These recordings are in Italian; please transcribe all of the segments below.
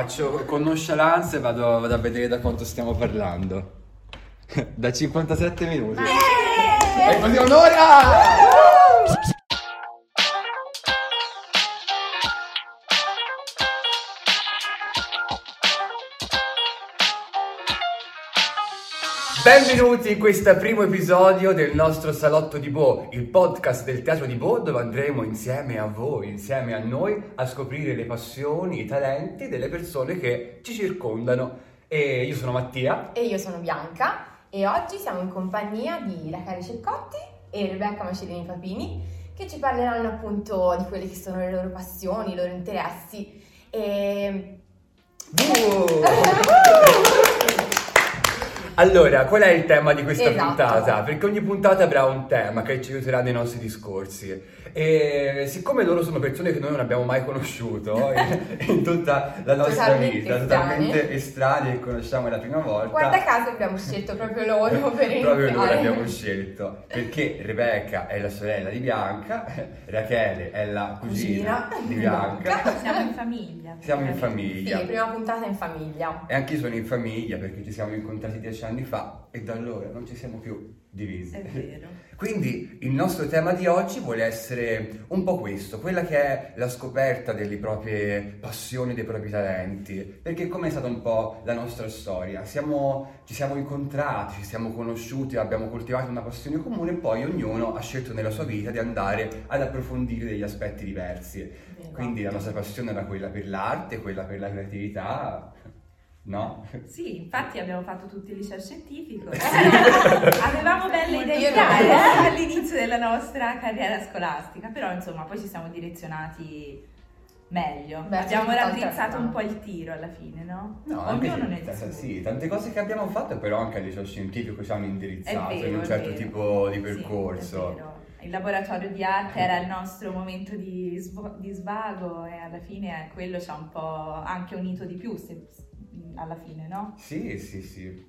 Faccio con nonchalance e vado, vado a vedere da quanto stiamo parlando. da 57 minuti. E così un'ora! Benvenuti in questo primo episodio del nostro Salotto di Bo, il podcast del Teatro di Bo dove andremo insieme a voi, insieme a noi, a scoprire le passioni, i talenti delle persone che ci circondano. E io sono Mattia. E io sono Bianca e oggi siamo in compagnia di Rachele Ceccotti e Rebecca Macellini Papini che ci parleranno appunto di quelle che sono le loro passioni, i loro interessi e... Uh! Allora, qual è il tema di questa Esatto. puntata? Perché ogni puntata avrà un tema che ci aiuterà nei nostri discorsi. E siccome loro sono persone che noi non abbiamo mai conosciuto in, in tutta la nostra Totalmente vita, estranee. totalmente estranei che conosciamo la prima volta. Guarda caso abbiamo scelto proprio loro per Proprio loro abbiamo scelto perché Rebecca è la sorella di Bianca, Rachele è la cugina, Cugina di Bianca. Siamo in famiglia. Siamo in Sì, famiglia. prima puntata in famiglia. E anche io sono in famiglia perché ci siamo incontrati dieci anni fa e da allora non ci siamo più divisi. È vero. Quindi il nostro tema di oggi vuole essere un po' questo, quella che è la scoperta delle proprie passioni, dei propri talenti, perché come è stata un po' la nostra storia, Siamo- ci siamo incontrati, ci siamo conosciuti, abbiamo coltivato una passione comune e poi ognuno ha scelto nella sua vita di andare ad approfondire degli aspetti diversi. Quindi la nostra passione era quella per l'arte, quella per la creatività, no? Sì, infatti abbiamo fatto tutti il liceo scientifico. Sì. Avevamo belle idee eh, all'inizio della nostra carriera scolastica, però insomma poi ci siamo direzionati meglio. Verso abbiamo raddrizzato un po' il tiro alla fine, no? No, anche Ognuno sì, nel t- suo. sì, tante cose che abbiamo fatto, però anche al liceo scientifico ci hanno indirizzato È vero, in un è certo tipo di Sì, percorso. è vero. Il laboratorio di arte era il nostro momento di, svo- di svago e alla fine eh, quello ci ha un po' anche unito di più, se- alla fine, no? sì, sì, sì.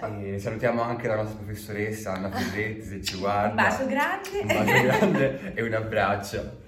Eh. E salutiamo anche la nostra professoressa Anna Ferretti se ci guarda. Un bacio grande. Un bacio grande e un abbraccio.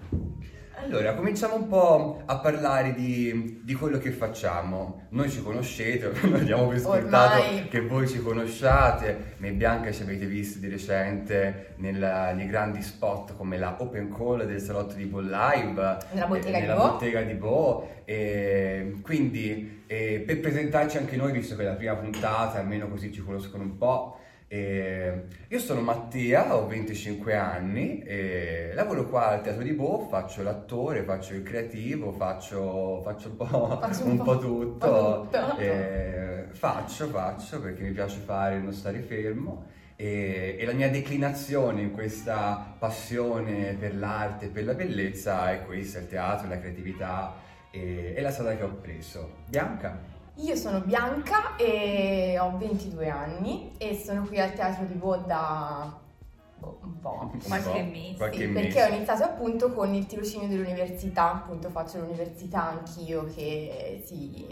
Allora, cominciamo un po' a parlare di, di quello che facciamo. Noi ci conoscete, noi diamo per scontato Ormai. che voi ci conosciate. Me e Bianca ci avete visto di recente nella- nei grandi spot come la Open Call del salotto di Bo Live. Nella bottega eh, di nella Bo. bottega di Bo. E quindi eh, per presentarci anche noi, visto che è la prima puntata, almeno così ci conoscono un po'. Eh, io sono Mattia, ho 25 anni, e lavoro qua al Teatro di Bo, faccio l'attore, faccio il creativo, faccio, faccio un, po', Faccio un po' tutto. un po' tutto. Eh, faccio, faccio perché mi piace fare, non stare fermo. E, e la mia declinazione in questa passione per l'arte e per la bellezza è questa, il teatro, la creatività e, e la strada che ho preso. Bianca? Io sono Bianca e ho 22 anni e sono qui al Teatro di Bo da boh, un po'. Un Qualche po', mese. qualche Sì, mese. perché ho iniziato appunto con il tirocinio dell'università, appunto faccio l'università anch'io che si,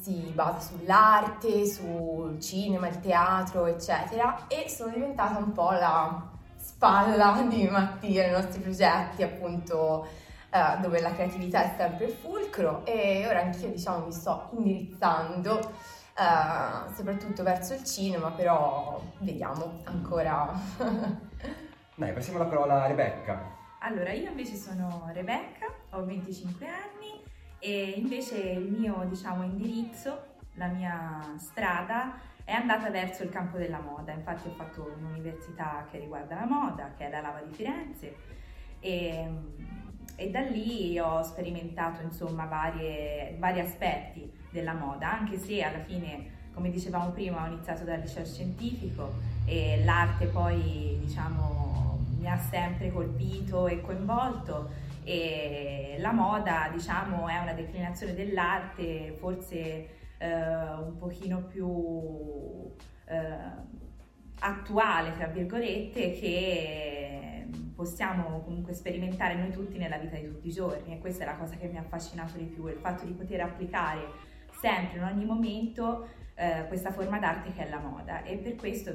si basa sull'arte, sul cinema, il teatro, eccetera, e sono diventata un po' la spalla di Mattia nei nostri progetti, appunto eh, dove la creatività è sempre il fulcro e ora anch'io diciamo mi sto indirizzando eh, soprattutto verso il cinema, però vediamo ancora. Dai, passiamo la parola a Rebecca. Allora, io invece sono Rebecca, ho 25 anni e invece il mio, diciamo, indirizzo, la mia strada è andata verso il campo della moda. Infatti ho fatto un'università che riguarda la moda, che è la Lava di Firenze e, e da lì ho sperimentato, insomma, varie- vari aspetti della moda, anche se alla fine, come dicevamo prima, ho iniziato dal liceo scientifico e l'arte poi, diciamo, mi ha sempre colpito e coinvolto. E la moda, diciamo, è una declinazione dell'arte forse eh, un pochino più eh, attuale, tra virgolette, che possiamo comunque sperimentare noi tutti nella vita di tutti i giorni. E questa è la cosa che mi ha affascinato di più, il fatto di poter applicare sempre in ogni momento eh, questa forma d'arte che è la moda. E per questo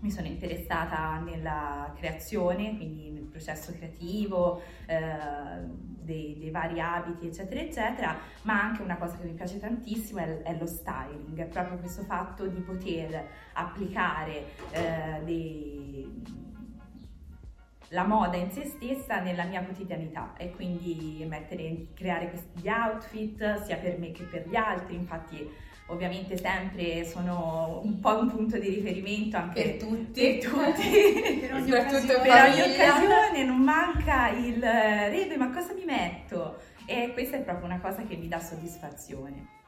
mi sono interessata nella creazione, quindi nel processo creativo, eh, dei, dei, vari abiti, eccetera, eccetera, ma anche una cosa che mi piace tantissimo è, è lo styling, è proprio questo fatto di poter applicare eh, dei, la moda in se stessa nella mia quotidianità e quindi mettere, creare questi outfit sia per me che per gli altri, infatti ovviamente sempre sono un po' un punto di riferimento anche per tutti, per, tutti. per, ogni, occasione. per ogni occasione non manca il Rebe ma cosa mi metto? E questa è proprio una cosa che mi dà soddisfazione.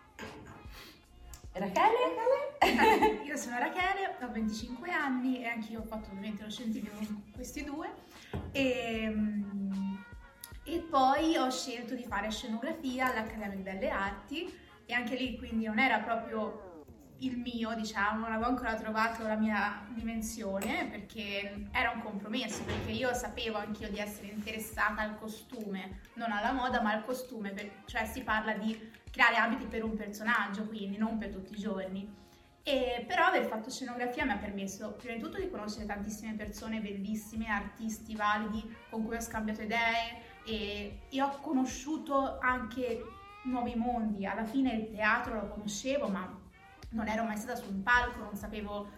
Rachele? Io sono Rachele, ho 25 anni e anch'io ho fatto ovviamente lo scientifico con questi due e, ehm, e poi ho scelto di fare scenografia all'Accademia di Belle Arti e anche lì quindi non era proprio il mio, diciamo, non avevo ancora trovato la mia dimensione perché era un compromesso, perché io sapevo anch'io di essere interessata al costume, non alla moda, ma al costume, cioè si parla di creare abiti per un personaggio, quindi non per tutti i giorni. E però aver fatto scenografia mi ha permesso prima di tutto di conoscere tantissime persone bellissime, artisti validi con cui ho scambiato idee e, e ho conosciuto anche nuovi mondi. Alla fine il teatro lo conoscevo, ma non ero mai stata su un palco, non sapevo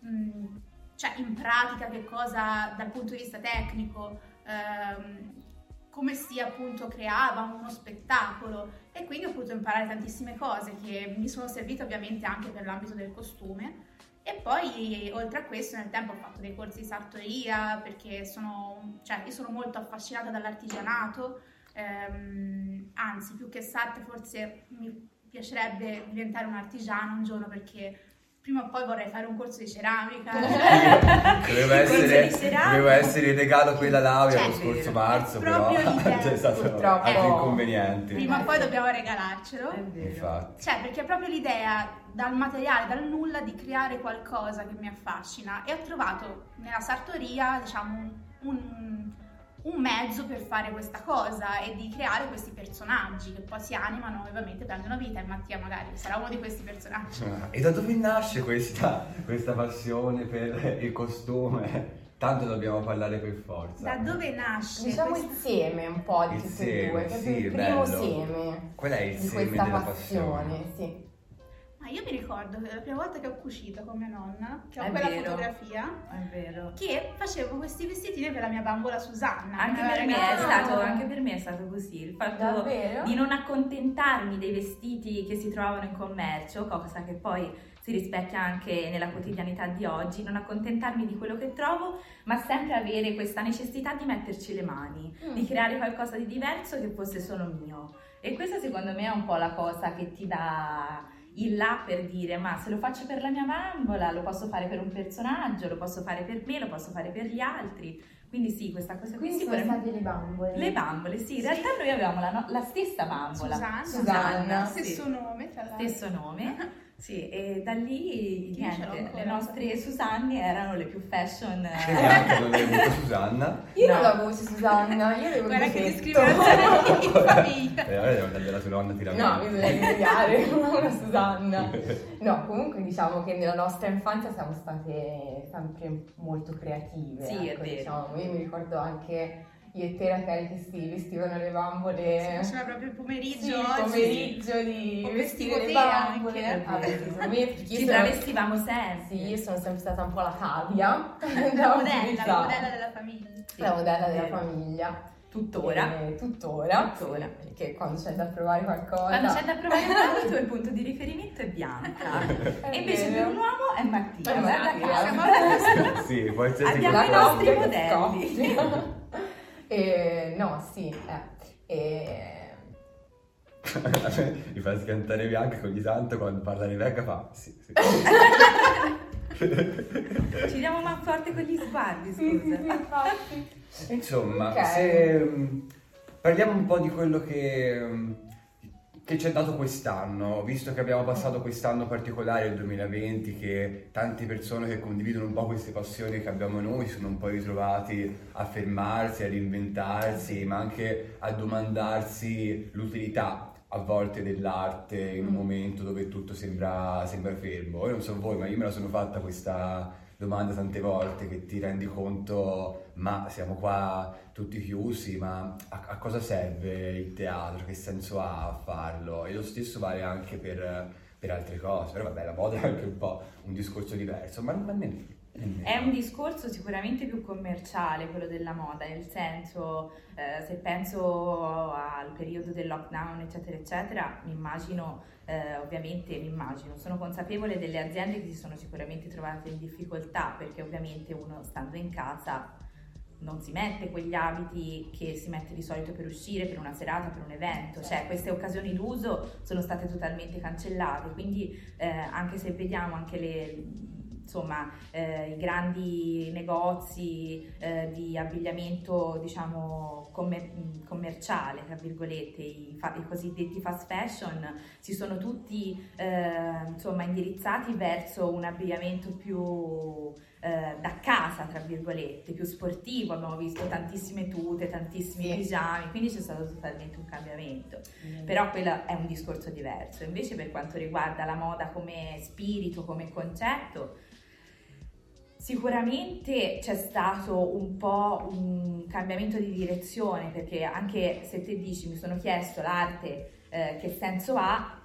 mh, mm, cioè in pratica che cosa dal punto di vista tecnico, ehm, come si appunto creava uno spettacolo e quindi ho potuto imparare tantissime cose che mi sono servite ovviamente anche per l'ambito del costume. E poi oltre a questo nel tempo ho fatto dei corsi di sartoria perché sono, cioè, io sono molto affascinata dall'artigianato, ehm, anzi più che sarte forse mi piacerebbe diventare un artigiano un giorno perché prima o poi vorrei fare un corso di ceramica. doveva, essere, di ceramica. doveva essere il regalo quella laurea cioè, lo scorso marzo, però c'è stato Purtroppo. altri inconvenienti. Prima o poi dobbiamo regalarcelo. Infatti. Cioè, perché è proprio l'idea dal materiale, dal nulla, di creare qualcosa che mi affascina e ho trovato nella sartoria, diciamo, un, un un mezzo per fare questa cosa e di creare questi personaggi che poi si animano e ovviamente prendono vita e Mattia magari sarà uno di questi personaggi. Ah, e da dove nasce questa, questa passione per il costume? Tanto dobbiamo parlare per forza. Da dove nasce? Diciamo questo... insieme un po' di tutte e due, sì, il primo bello. seme. Qual è il seme della passione? passione? Sì io mi ricordo che la prima volta che ho cucito con mia nonna, che ho è quella vero, fotografia, che facevo questi vestitini per la mia bambola Susanna. Anche per, me è stato, anche per me è stato così, il fatto Davvero? di non accontentarmi dei vestiti che si trovano in commercio, cosa che poi si rispecchia anche nella quotidianità di oggi, non accontentarmi di quello che trovo, ma sempre avere questa necessità di metterci le mani, mm. di creare qualcosa di diverso che fosse solo mio. E questa secondo me è un po' la cosa che ti dà il là per dire ma se lo faccio per la mia bambola lo posso fare per un personaggio, lo posso fare per me, lo posso fare per gli altri. Quindi sì, questa cosa qui Quindi sono state le bambole. Le bambole, sì, in realtà noi avevamo la, no- la stessa bambola. Susanna. Susanna, stesso sì. nome, tra l'altro. Stesso nome. Sì, e da lì niente, le nostre Susanne erano le più fashion. E anche non hai avuto Susanna? Io no. non l'avevo Susanna, io avevo Guarda che discriminazione di famiglia. E allora devo tagliare la tua nonna ti No, mi dovrei rimediare una Susanna. No, comunque diciamo che nella nostra infanzia siamo state sempre molto creative. Sì, ecco, è vero. Diciamo. Io mi ricordo anche io e te Rachele che si vestivano le bambole si faceva proprio il pomeriggio sì, il pomeriggio di o vestire le bambole ah, ci travestivamo sempre sì, io sono sempre stata un po' la cavia la modella, la modella della famiglia sì, la modella della famiglia Tuttora. E, tuttora. Tuttora. Perché quando c'è da provare qualcosa. Quando c'è da provare qualcosa, il punto di riferimento è Bianca. e invece per un uomo è Mattia. È Mattia. sì, qualsiasi Abbiamo i nostri modelli. E, no, sì, eh. E... Mi fa scantare Bianca con ogni tanto quando parla Rebecca fa sì, sì. Ci diamo man forte con gli sguardi, scusa. Insomma, okay. se um, parliamo un po' di quello che um, che ci è dato quest'anno, visto che abbiamo passato quest'anno particolare, il 2020, che tante persone che condividono un po' queste passioni che abbiamo noi sono un po' ritrovati a fermarsi, a reinventarsi, ma anche a domandarsi l'utilità a volte dell'arte in un mm. momento dove tutto sembra, sembra fermo. Io non so voi, ma io me la sono fatta questa, domanda tante volte che ti rendi conto, ma siamo qua tutti chiusi, ma a, a cosa serve il teatro? Che senso ha farlo? E lo stesso vale anche per, per altre cose, però vabbè la moda è anche un po' un discorso diverso, ma, ma nemmeno. È un discorso sicuramente più commerciale quello della moda, nel senso eh, se penso al periodo del lockdown eccetera eccetera, mi immagino eh, ovviamente mi immagino, sono consapevole delle aziende che si sono sicuramente trovate in difficoltà perché ovviamente uno stando in casa non si mette quegli abiti che si mette di solito per uscire, per una serata, per un evento, cioè queste occasioni d'uso sono state totalmente cancellate, quindi eh, anche se vediamo anche le insomma eh, i grandi negozi eh, di abbigliamento diciamo commer- commerciale tra virgolette i, fa- i, cosiddetti fast fashion si sono tutti eh, insomma indirizzati verso un abbigliamento più eh, da casa tra virgolette più sportivo abbiamo visto tantissime tute tantissimi sì. pigiami quindi c'è stato totalmente un cambiamento mm. però quello è un discorso diverso invece per quanto riguarda la moda come spirito come concetto Sicuramente c'è stato un po' un cambiamento di direzione perché anche se te dici mi sono chiesto l'arte eh, che senso ha,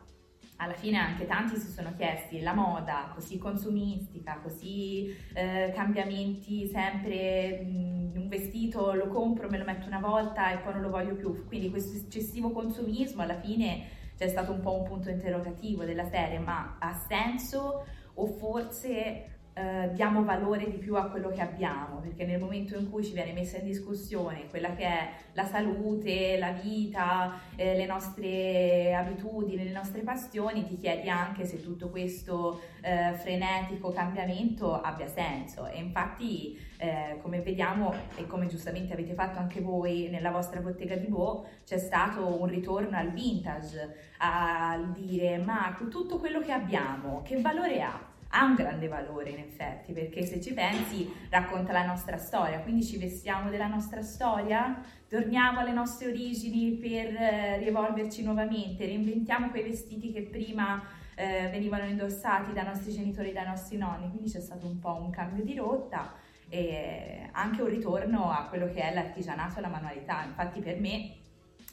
alla fine anche tanti si sono chiesti la moda così consumistica, così eh, cambiamenti sempre, mh, un vestito lo compro, me lo metto una volta e poi non lo voglio più, quindi questo eccessivo consumismo alla fine c'è stato un po' un punto interrogativo della serie, ma ha senso? O forse eh, diamo valore di più a quello che abbiamo, perché nel momento in cui ci viene messa in discussione quella che è la salute, la vita, eh, le nostre abitudini, le nostre passioni, ti chiedi anche se tutto questo eh, frenetico cambiamento abbia senso. E infatti, eh, come vediamo e come giustamente avete fatto anche voi nella vostra bottega di Bo, c'è stato un ritorno al vintage, a dire ma tutto quello che abbiamo, che valore ha? Ha un grande valore in effetti, perché se ci pensi racconta la nostra storia, quindi ci vestiamo della nostra storia, torniamo alle nostre origini per eh, rievolverci nuovamente, reinventiamo quei vestiti che prima eh, venivano indossati dai nostri genitori e dai nostri nonni, quindi c'è stato un po' un cambio di rotta e anche un ritorno a quello che è l'artigianato e la manualità. Infatti per me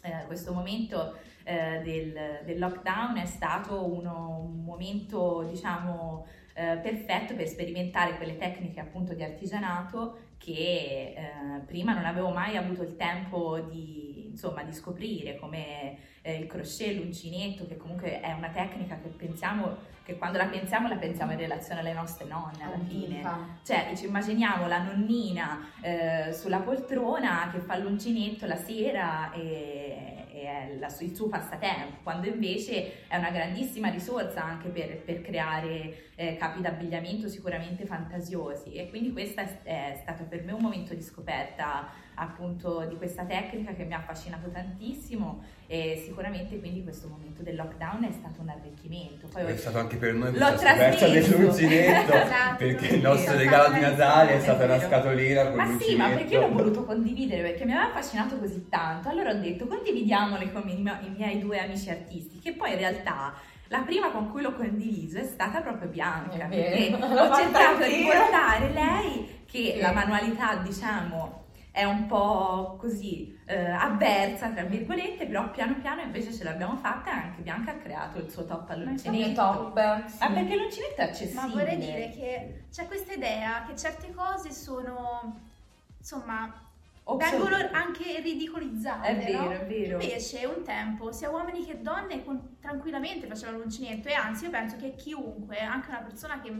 eh, questo momento eh, del, del, lockdown è stato uno, un momento, diciamo, eh, perfetto per sperimentare quelle tecniche appunto di artigianato che eh, prima non avevo mai avuto il tempo di, insomma, di scoprire come eh, il crochet, l'uncinetto, che comunque è una tecnica che pensiamo che quando la pensiamo la pensiamo in relazione alle nostre nonne alla fine. Cioè ci immaginiamo la nonnina eh, sulla poltrona che fa l'uncinetto la sera e è la, il suo passatempo, quando invece è una grandissima risorsa anche per, per creare eh, capi d'abbigliamento sicuramente fantasiosi e quindi questo è, è stato per me un momento di scoperta appunto di questa tecnica che mi ha affascinato tantissimo e sicuramente quindi questo momento del lockdown è stato un arricchimento. Poi è stato anche per noi questa scoperta dell'uncinetto esatto, perché il nostro regalo di Natale è stata una scatolina con ma l'uncinetto. sì, ma perché l'ho voluto condividere? Perché mi aveva affascinato così tanto. Allora ho detto condividiamole con i miei due amici artisti che poi in realtà la prima con cui l'ho condiviso è stata proprio Bianca, perché ho cercato di portare lei che sì. la manualità, diciamo, è un po' così eh, avversa, tra virgolette, però piano piano invece ce l'abbiamo fatta e anche Bianca ha creato il suo top all'uncinetto. top, sì. Ah, perché l'uncinetto è accessibile. Ma vorrei dire che c'è questa idea che certe cose sono, insomma, vengono anche ridicolizzate. È vero, no? è vero. Invece un tempo sia uomini che donne con, tranquillamente facevano l'uncinetto e anzi io penso che chiunque, anche una persona che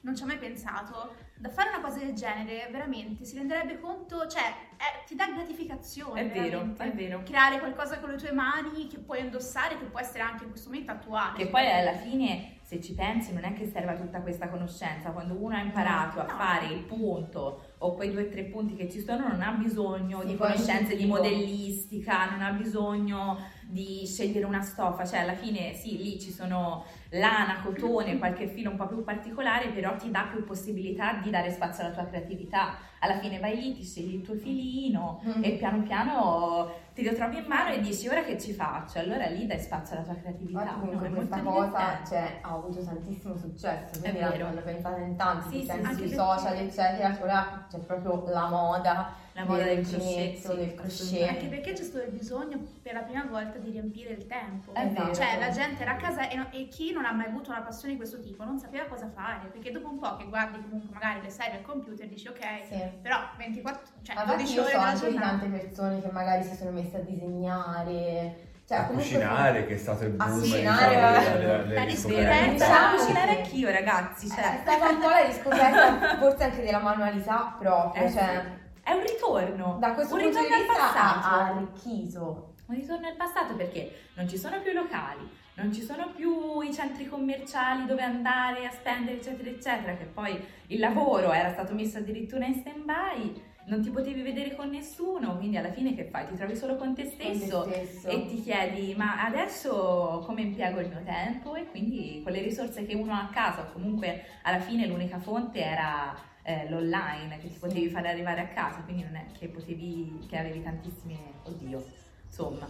non ci ha mai pensato, da fare una cosa del genere veramente si renderebbe conto, cioè è, ti dà gratificazione. È vero, è vero. Creare qualcosa con le tue mani che puoi indossare, che può essere anche in questo momento attuale. Che poi alla fine, se ci pensi, non è che serva tutta questa conoscenza. Quando uno ha imparato no, a no. fare il punto o quei due o tre punti che ci sono, non ha bisogno sì, di conoscenze di modellistica, non ha bisogno di scegliere una stoffa, cioè alla fine sì, lì ci sono lana, cotone, qualche filo un po' più particolare, però ti dà più possibilità di dare spazio alla tua creatività. Alla fine vai lì, ti scegli il tuo filino mm. e piano piano ti ritrovi in mano e dici ora che ci faccio? Allora lì dai spazio alla tua creatività. Ma comunque no? È questa molto cosa cioè, ha avuto tantissimo successo, quindi vero. l'hanno pensata in tanti, Sì, sì, sui social eccetera, ora c'è proprio la moda, La moda del crochet, sì, del crochet. Anche perché c'è stato il bisogno per la prima volta di riempire il tempo. È vero. Cioè, la gente era a casa e, e chi non ha mai avuto una passione di questo tipo non sapeva cosa fare. Perché dopo un po' che guardi comunque magari le serie al computer dici ok, Sì. però 24, cioè Ma infatti 12 io ore so della anche di giornata. tante persone che magari si sono messe a disegnare, cioè a cucinare che è stato il A boom cucinare, diciamo, La Vero, riscoperte. iniziare a Diciamo cucinare anch'io ragazzi, è cioè, stata un po' la riscoperta forse anche della manualità proprio, Eh cioè è un ritorno, da questo un punto di ritorno al vista ha arricchito. Un ritorno al passato perché non ci sono più locali, non ci sono più i centri commerciali dove andare a spendere, eccetera, eccetera, che poi il lavoro era stato messo addirittura in stand-by, non ti potevi vedere con nessuno, quindi alla fine che fai? Ti trovi solo con te stesso Con te stesso. e ti chiedi ma adesso come impiego il mio tempo? E quindi con le risorse che uno ha a casa, comunque alla fine l'unica fonte era eh, l'online che ti potevi fare arrivare a casa, quindi non è che potevi, che avevi tantissime, oddio, insomma,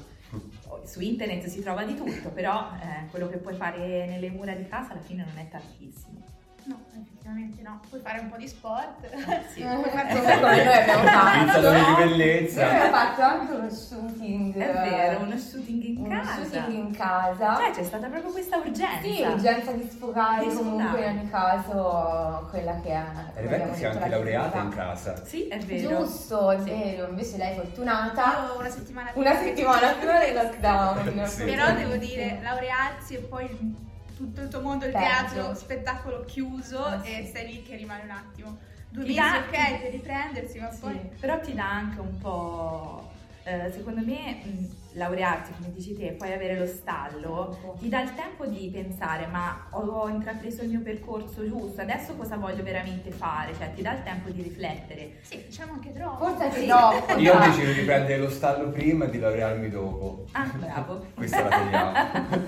su internet si trova di tutto, però eh, quello che puoi fare nelle mura di casa alla fine non è tantissimo. No, effettivamente no. Puoi fare un po' di sport. Sì. Eh, come noi abbiamo fatto. Pizza di Noi bellezza. abbiamo fatto anche uno shooting. È vero, uno shooting in uno casa. shooting in casa. Cioè c'è stata proprio questa urgenza. Sì, l'urgenza di sfogare Di comunque in ogni caso quella che è. Rebecca si è anche laureata in casa. Sì, è vero. Giusto, è Sì. vero, invece lei è fortunata. Io una settimana Una prima che settimana prima del lockdown. Sì. Però devo dire, laurearsi e poi tutto il tuo mondo Peggio. teatro, spettacolo chiuso Ah, e sì. stai lì che rimane un attimo. Due Ti mesi, dà- ok, per riprendersi, ma Sì, poi... però ti dà anche un po', eh, secondo me, mh, laurearti, come dici te, e poi avere lo stallo, ti dà il tempo di pensare, ma ho, ho intrapreso il mio percorso giusto, adesso cosa voglio veramente fare? Cioè, ti dà il tempo di riflettere. Sì, diciamo anche troppo. Forse anche Sì. troppo. Io ho deciso di prendere lo stallo prima e di laurearmi dopo. Ah, bravo. Questa la teniamo.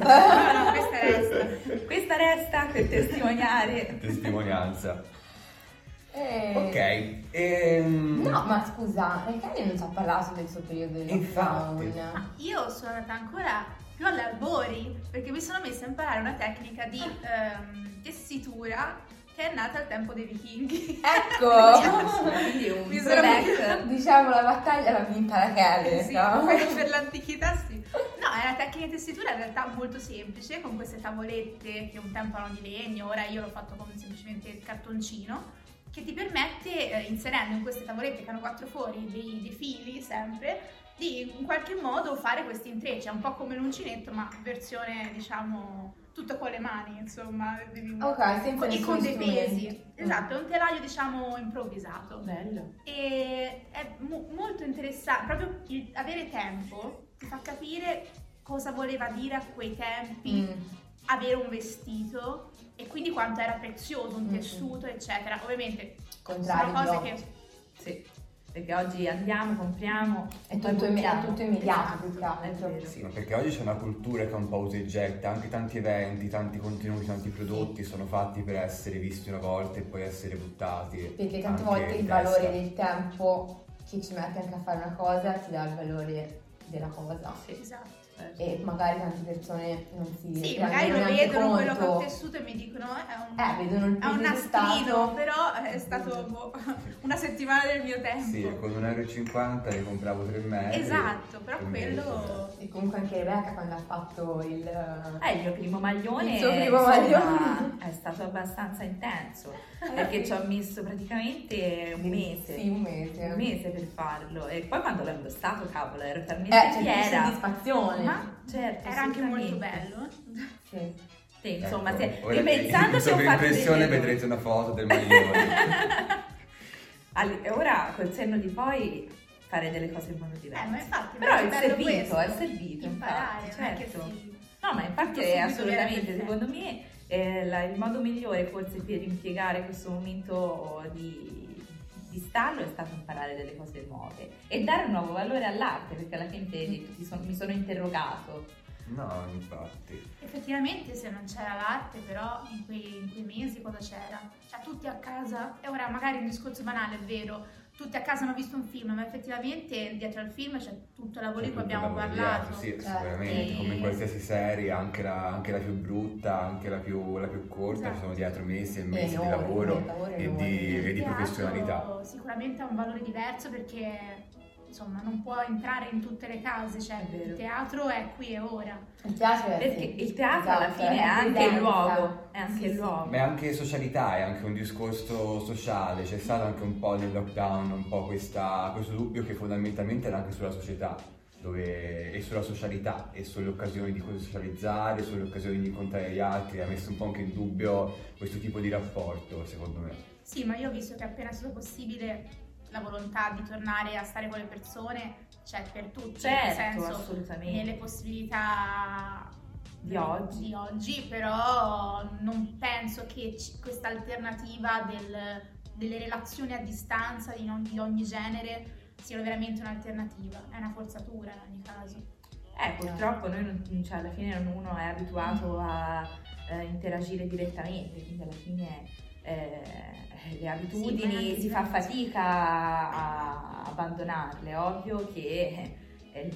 No, no, questa resta. Questa resta per testimoniare. Testimonianza. Eh, Ok. ehm, No, ma scusa, Rachele non ci ha parlato del suo periodo Infatti. lockdown. Ma io sono andata ancora più alle albori perché mi sono messa a imparare una tecnica di ehm, tessitura che è nata al tempo dei vichinghi. Ecco! Quindi un Mi sono- diciamo la battaglia l'ha vinta Rachele. Sì, no? per, per l'antichità sì. No, è una tecnica di tessitura in realtà molto semplice, con queste tavolette che un tempo erano di legno, ora io l'ho fatto con semplicemente il cartoncino, che ti permette, eh, inserendo in queste tavolette che hanno quattro fori dei, dei fili sempre, di in qualche modo fare questi intrecci. È un po' come l'uncinetto, ma versione diciamo tutto con le mani, insomma. devi- Ok, senza con, e con dei pesi. Esatto, è un telaio diciamo improvvisato. Bello. E è mo- molto interessante, proprio il- avere tempo ti fa capire cosa voleva dire a quei tempi Mm. avere un vestito e quindi quanto era prezioso un Mm. tessuto, eccetera. Ovviamente Contrario sono cose che Sì, perché oggi andiamo, compriamo È tutto, imme- è buttiamo. tutto immediato Esatto. Sì, ma perché oggi c'è una cultura che è un po' usa e getta, anche tanti eventi, tanti contenuti, tanti prodotti sono fatti per essere visti una volta e poi essere buttati. Perché tante volte il testa. valore del tempo che ci mette anche a fare una cosa ti dà il valore della cosa. Sì, esatto. Certo. E magari tante persone non si Sì, magari lo vedono quello che ho conto. tessuto e mi dicono eh, è un, Eh, vedono il è un nastrino, però è stato boh, una settimana del mio tempo. Sì, e con 1,50 euro ne compravo 3 metri. Esatto, però Per quello... E comunque anche Rebecca quando ha fatto il... Eh, il mio primo maglione, Il suo primo insomma, maglione. è stato abbastanza intenso perché ci ho messo praticamente un mese. Sì, un mese. Un mese per farlo e poi quando l'ho indossato, cavolo, ero Eh, talmente c'è più fiera. soddisfazione. Ma certo, Era anche molto bello. Sì. Sì, insomma, Ecco, se, ora ripensando in se ho fatto sovraimpressione degli errori. vedrete una foto del maglione. All- e ora col senno di poi fare delle cose in modo diverso. Eh, ma infatti, Però è bello servito, questo. è servito, Imparare, infatti, è certo. si- No, ma infatti è assolutamente, secondo me, eh, la- il modo migliore forse per impiegare questo momento di, di stallo è stato imparare delle cose nuove e dare un nuovo valore all'arte, perché alla fine ti- ti son- mi sono interrogato. No, infatti. Effettivamente se non c'era l'arte però in quei, in quei mesi cosa c'era? Cioè tutti a casa e ora magari un discorso banale è vero, tutti a casa hanno visto un film, ma effettivamente dietro al film c'è tutto il lavoro di cui abbiamo parlato. dietro, Sì, Certo. sicuramente, come in E- qualsiasi serie, anche la, anche la più brutta, anche la più, la più corta, Esatto. ci sono dietro mesi e mesi di Enorme, lavoro lavoro e di, e di professionalità. Sicuramente ha un valore diverso perché insomma non può entrare in tutte le case, cioè È vero. il teatro è qui e ora. Il teatro è Perché sì, il teatro alla esatto, fine è anche il luogo, è anche Sì, il sì. luogo. Ma è anche socialità, è anche un discorso sociale, c'è stato anche un po' nel lockdown un po' questa- questo dubbio che fondamentalmente era anche sulla società dove, e sulla socialità e sulle occasioni di socializzare, sulle occasioni di incontrare gli altri, ha messo un po' anche in dubbio questo tipo di rapporto secondo me. Sì, ma io ho visto che appena è stato possibile la volontà di tornare a stare con le persone c'è per tutti, nel Certo, senso assolutamente. nelle possibilità Di oggi. di oggi, però non penso che ci- questa alternativa del- delle relazioni a distanza di, non- di ogni genere siano veramente un'alternativa, è una forzatura in ogni caso. Eh, purtroppo noi non, cioè, alla fine non uno è abituato a eh, interagire direttamente, quindi alla fine eh, le abitudini anche si fa fatica a, abbandonarle. Ovvio che eh,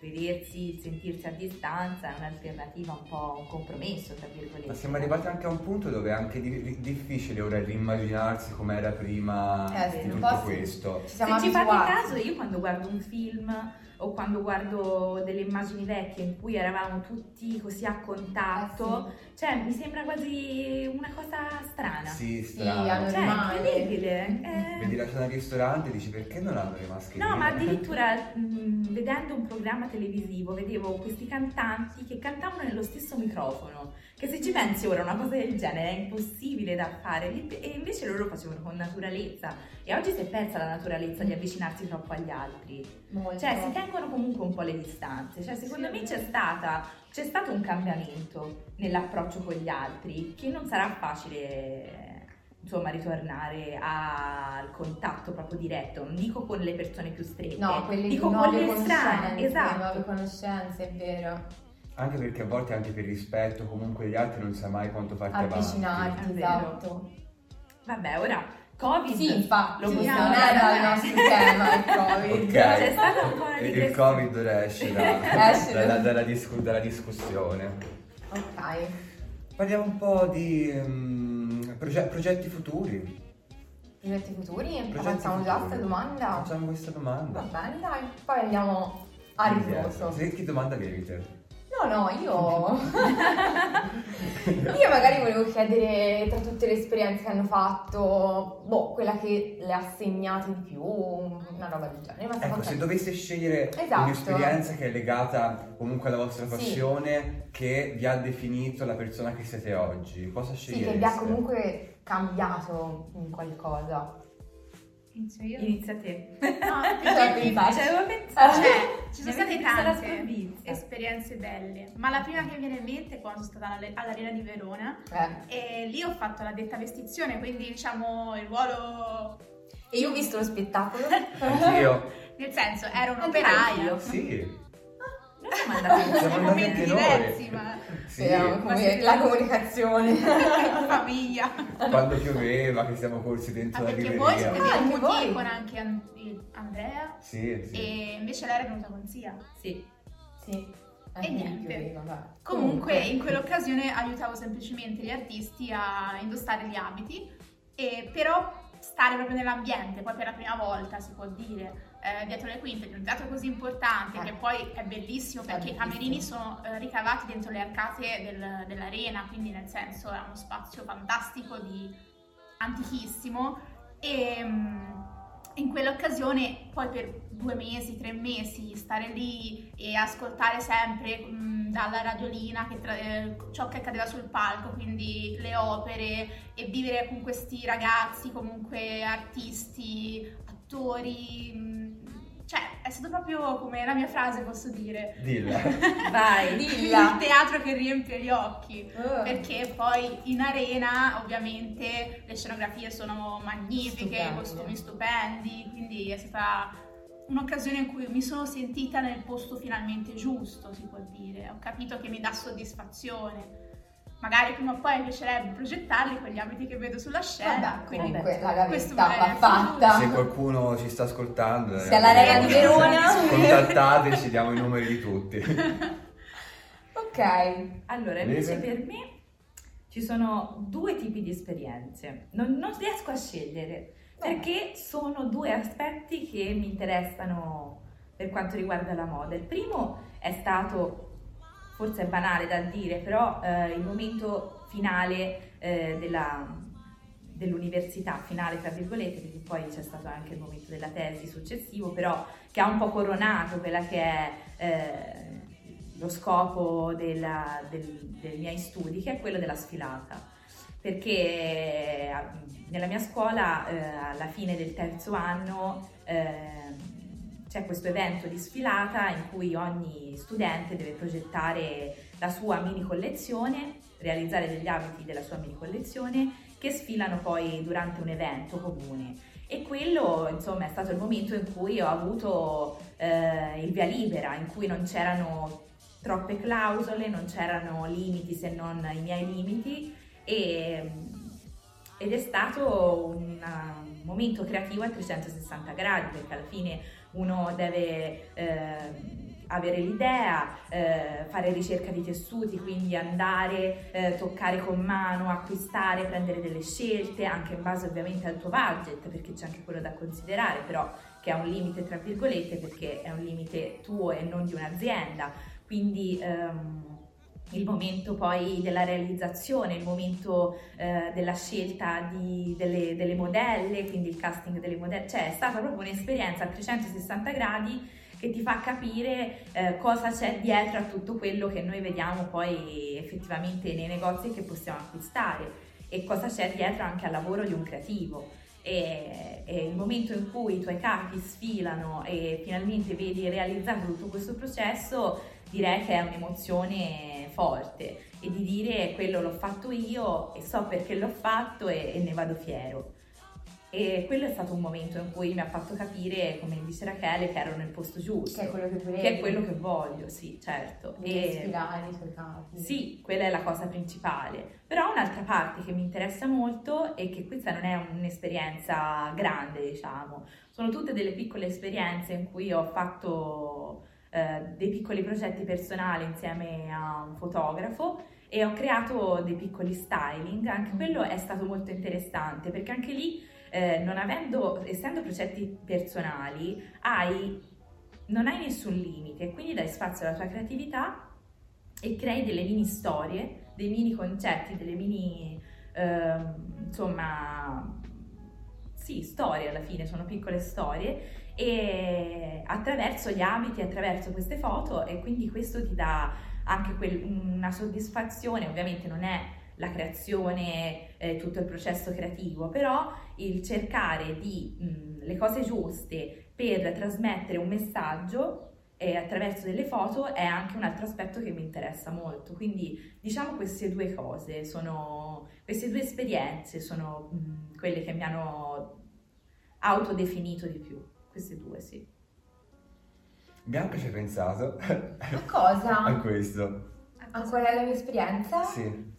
vedersi, sentirsi a distanza è un'alternativa un po' un compromesso, tra virgolette. Ma siamo arrivati anche a un punto dove è anche di- difficile ora rimmaginarsi com'era prima Eh, di sì, tutto sì. questo. Ci siamo Se ci fate abituati. caso, io quando guardo un film o quando guardo delle immagini vecchie in cui eravamo tutti così a contatto, Eh cioè mi sembra quasi una cosa strana. Sì, Sì, strano. hanno- Cioè, incredibile. eh. Vedi la scena al ristorante e dici perché non hanno le mascherine? No, ma addirittura mh, vedendo un programma televisivo vedevo questi cantanti che cantavano nello stesso microfono. Che se ci pensi ora una cosa del genere è impossibile da fare e invece loro facevano con naturalezza. E oggi si è persa la naturalezza di avvicinarsi troppo agli altri. Molto. Cioè, si tengono comunque un po' le distanze. Cioè, secondo Sì, me c'è, stata, c'è stato un cambiamento nell'approccio con gli altri che non sarà facile, insomma, ritornare al contatto proprio diretto. Non dico con le persone più strette, No, quelle dico con le strane. Esatto. nuove conoscenze, è vero. Anche perché a volte anche per rispetto comunque gli altri non sai mai quanto farti avanti. Avvicinarti, esatto. Vabbè, ora, Covid. Sì, infatti, lo non possiamo era parlare. il nostro tema il Covid. Ok. C'è stata un po' una Il-. Covid ora esce, da- Esce. dalla, dalla discu- dalla discussione. Ok. Parliamo un po' di mm, proge- progetti futuri. Progetti futuri? Progetti Facciamo già questa domanda? Facciamo questa domanda. Va bene, dai. Poi andiamo a ritroso. Sì, che domanda avevi te? No, no, io... io magari volevo chiedere tra tutte le esperienze che hanno fatto, boh, quella che le ha segnate di più, una roba del genere. Ma Ecco, se doveste scegliere Esatto. un'esperienza che è legata comunque alla vostra Sì. passione, che vi ha definito la persona che siete oggi, cosa Sì, scegliereste? che vi ha comunque cambiato in qualcosa. Inizio io? Inizia te. No, Cioè, perché pensare. Ci avevo pensato. Cioè, ci sono state tante esperienze belle, ma la prima che mi viene in mente è quando sono stata all'Arena di Verona Eh. e lì ho fatto la detta vestizione, quindi diciamo il ruolo, E io ho visto lo spettacolo. Anch'io. nel senso ero un'operaia, anch'io. Sì. Siamo andati Siamo in momenti diversi, ma Sì. Come la comunicazione. in famiglia. Quando pioveva, che siamo corsi Ah, dentro la perché voi libreria. siete Ah, anche venuti voi. con anche An- Andrea Sì, sì. e invece lei era venuta con zia. Sì. Sì. E niente. vabbè. Comunque in quell'occasione aiutavo semplicemente gli artisti a indossare gli abiti, e però stare proprio nell'ambiente, poi per la prima volta si può dire, eh, dietro le quinte di un teatro così importante Eh. che poi è bellissimo perché i bellissimo. camerini sono eh, ricavati dentro le arcate del- dell'arena, quindi nel senso è uno spazio fantastico di antichissimo e mm, in quell'occasione poi per due mesi, tre mesi stare lì e ascoltare sempre mm, dalla radiolina che tra- eh, ciò che accadeva sul palco, quindi le opere e vivere con questi ragazzi, comunque artisti, attori, mm, cioè è stato proprio come la mia frase posso dire. Dilla. Vai. Dilla. Il teatro che riempie gli occhi Eh. perché poi in arena ovviamente le scenografie sono magnifiche, i costumi stupendi, quindi è stata un'occasione in cui mi sono sentita nel posto finalmente giusto, si può dire. Ho capito che mi dà soddisfazione. Magari prima o poi mi piacerebbe progettarli con gli abiti che vedo sulla scena. Vabbè, quindi comunque la gavetta va fatta. Se qualcuno ci sta ascoltando, Sia la Lega di Verona. contattateci, diamo i numeri di tutti. Ok. Allora, invece per me ci sono due tipi di esperienze. Non, non riesco a scegliere Vabbè. perché sono due aspetti che mi interessano per quanto riguarda la moda. Il primo è stato, forse è banale da dire, però eh, il momento finale eh, della- dell'università, finale tra virgolette, perché poi c'è stato anche il momento della tesi successivo, però che ha un po' coronato quella che è eh, lo scopo della- del- dei miei studi, che è quello della sfilata. Perché eh, nella mia scuola, eh, alla fine del terzo anno, ehm, c'è questo evento di sfilata in cui ogni studente deve progettare la sua mini collezione, realizzare degli abiti della sua mini collezione che sfilano poi durante un evento comune. E quello, insomma, è stato il momento in cui ho avuto eh, il via libera, in cui non c'erano troppe clausole, non c'erano limiti se non i miei limiti e, ed è stato un momento creativo a 360 gradi perché alla fine uno deve eh, avere l'idea, eh, fare ricerca di tessuti, quindi andare, eh, toccare con mano, acquistare, prendere delle scelte, anche in base ovviamente al tuo budget, perché c'è anche quello da considerare, però che ha un limite tra virgolette perché è un limite tuo e non di un'azienda. Quindi ehm, il momento poi della realizzazione, il momento eh, della scelta di- delle, delle modelle, quindi il casting delle modelle, cioè è stata proprio un'esperienza a 360 gradi che ti fa capire eh, cosa c'è dietro a tutto quello che noi vediamo poi effettivamente nei negozi che possiamo acquistare e cosa c'è dietro anche al lavoro di un creativo. E, e il momento in cui i tuoi capi sfilano e finalmente vedi realizzato tutto questo processo, direi che è un'emozione forte e di dire quello l'ho fatto io e so perché l'ho fatto e, e ne vado fiero. E quello è stato un momento in cui mi ha fatto capire, come dice Rachele, che ero nel posto giusto. Che è quello che volevi. Che è quello che voglio, sì, certo. Devi E- ispirare i tuoi capi. sì, quella è la cosa principale. Però un'altra parte che mi interessa molto e che questa non è un'esperienza grande, diciamo, sono tutte delle piccole esperienze in cui ho fatto eh, dei piccoli progetti personali insieme a un fotografo e ho creato dei piccoli styling. Anche quello è stato molto interessante perché anche lì, eh, non avendo, essendo progetti personali, hai, non hai nessun limite, quindi dai spazio alla tua creatività e crei delle mini storie, dei mini concetti, delle mini, ehm, insomma, sì, storie alla fine, sono piccole storie e attraverso gli abiti, attraverso queste foto e quindi questo ti dà anche quel- una soddisfazione, ovviamente non è la creazione, eh, tutto il processo creativo, però il cercare di mh, le cose giuste per trasmettere un messaggio e attraverso delle foto è anche un altro aspetto che mi interessa molto. Quindi diciamo queste due cose, sono, queste due esperienze sono mh, quelle che mi hanno autodefinito di più. Queste due, sì. Bianca ci hai pensato A cosa? a questo? Ancora è la mia esperienza? Sì.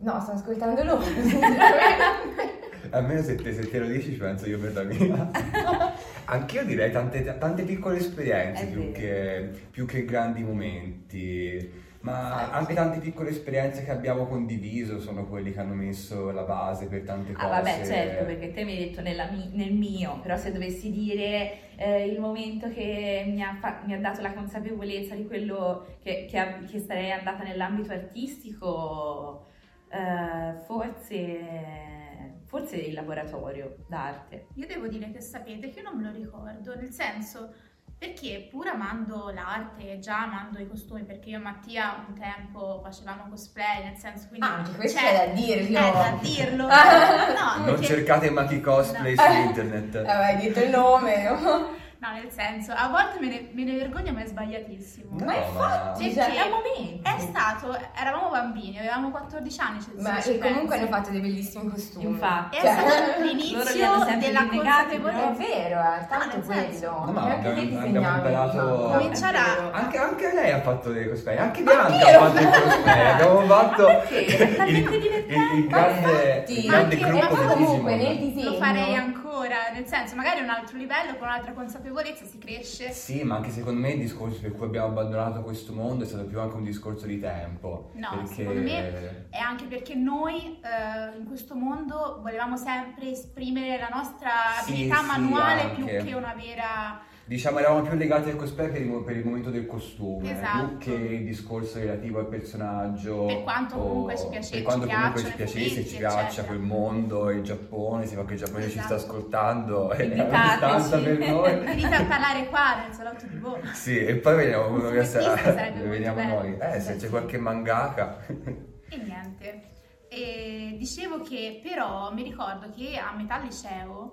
No, sto ascoltando lui. Almeno se te, se te lo dici ci penso io per la mia. Anch'io direi tante, tante piccole esperienze più che, più che grandi momenti. Ma anche tante piccole esperienze che abbiamo condiviso sono quelli che hanno messo la base per tante cose. Ah vabbè certo, perché te mi hai detto nella mi- nel mio, però se dovessi dire eh, il momento che mi ha, fa- mi ha dato la consapevolezza di quello che, che, che sarei andata nell'ambito artistico, eh, forse, forse il laboratorio d'arte. Io devo dire che sapete che io non me lo ricordo, nel senso perché pur amando l'arte, già amando i costumi, perché io e Mattia un tempo facevamo cosplay, nel senso quindi... Ah, anche questo c'è- è da dirlo. È da dirlo. No, Non perché- cercate Maki Cosplay No. su internet. Aveva detto il nome. No? No, nel senso, a volte me ne, me ne vergogno, ma è sbagliatissimo. No, Ma infatti, Perché cioè, È un momento. È stato, eravamo bambini, avevamo 14 anni. Se Ma e comunque hanno fatto dei bellissimi costumi. Infatti. È Cioè, stato hanno l'inizio della rinnegati, È consapevolezza. vero, è tanto nel senso- quello. No, ma Anche abbiamo- disegnavi imparato-. Comincerà-. Anche, anche lei ha fatto dei cosplay, anche Ma Bianca ha fatto il cosplay, abbiamo fatto il, il- il grande, il grande anche- gruppo di comunque nel disegno Lo farei ancora, nel senso, magari a un altro livello, con un'altra consapevolezza si cresce. Sì, ma anche secondo me il discorso per cui abbiamo abbandonato questo mondo è stato più anche un discorso di tempo. No, perché... secondo me è anche perché noi eh, in questo mondo volevamo sempre esprimere la nostra Sì, abilità sì, manuale più anche. che una vera... Diciamo eravamo più legati al cosplay per il, per il momento del costume, Esatto. più che il discorso relativo al personaggio. Per quanto o- comunque ci piace- Per quanto comunque ci piacesse, ci piaccia quel mondo, il Giappone, se qualche giapponese ci sta Esatto. ascoltando, è una distanza per noi. Venite a parlare qua nel salotto di voi. Sì, e poi che sarà. sarebbe molto Vediamo bello. noi. Eh, se c'è qualche mangaka. E niente. E dicevo che però mi ricordo che a metà liceo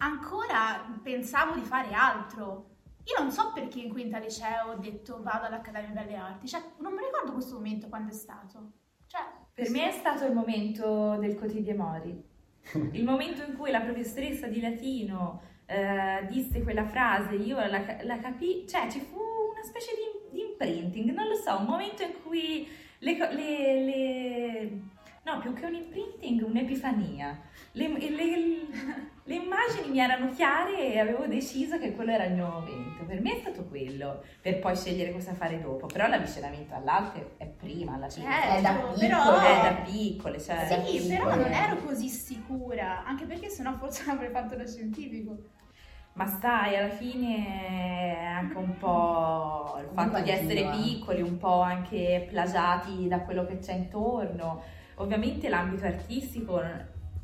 ancora pensavo di fare altro. Io non so perché in quinta liceo ho detto vado all'Accademia Belle Arti, cioè non mi ricordo questo momento quando è stato. Cioè, Per me è stato il momento del Cotidie Mori, il momento in cui la professoressa di latino eh, disse quella frase, io la, la capì, cioè ci fu una specie di, di imprinting, non lo so, un momento in cui le, le- le- no, più che un imprinting, un'epifania. Le, le- le immagini mi erano chiare e avevo deciso che quello era il mio momento. Per me è stato quello, per poi scegliere cosa fare dopo. Però l'avvicinamento all'arte è prima, alla fine. certo, È da però... piccole, È da piccole, cioè. Sì, piccole. però non ero così sicura, anche perché sennò forse non avrei fatto lo scientifico. Ma sai, alla fine è anche un po' il fatto di essere eh. piccoli, un po' anche plagiati da quello che c'è intorno. Ovviamente l'ambito artistico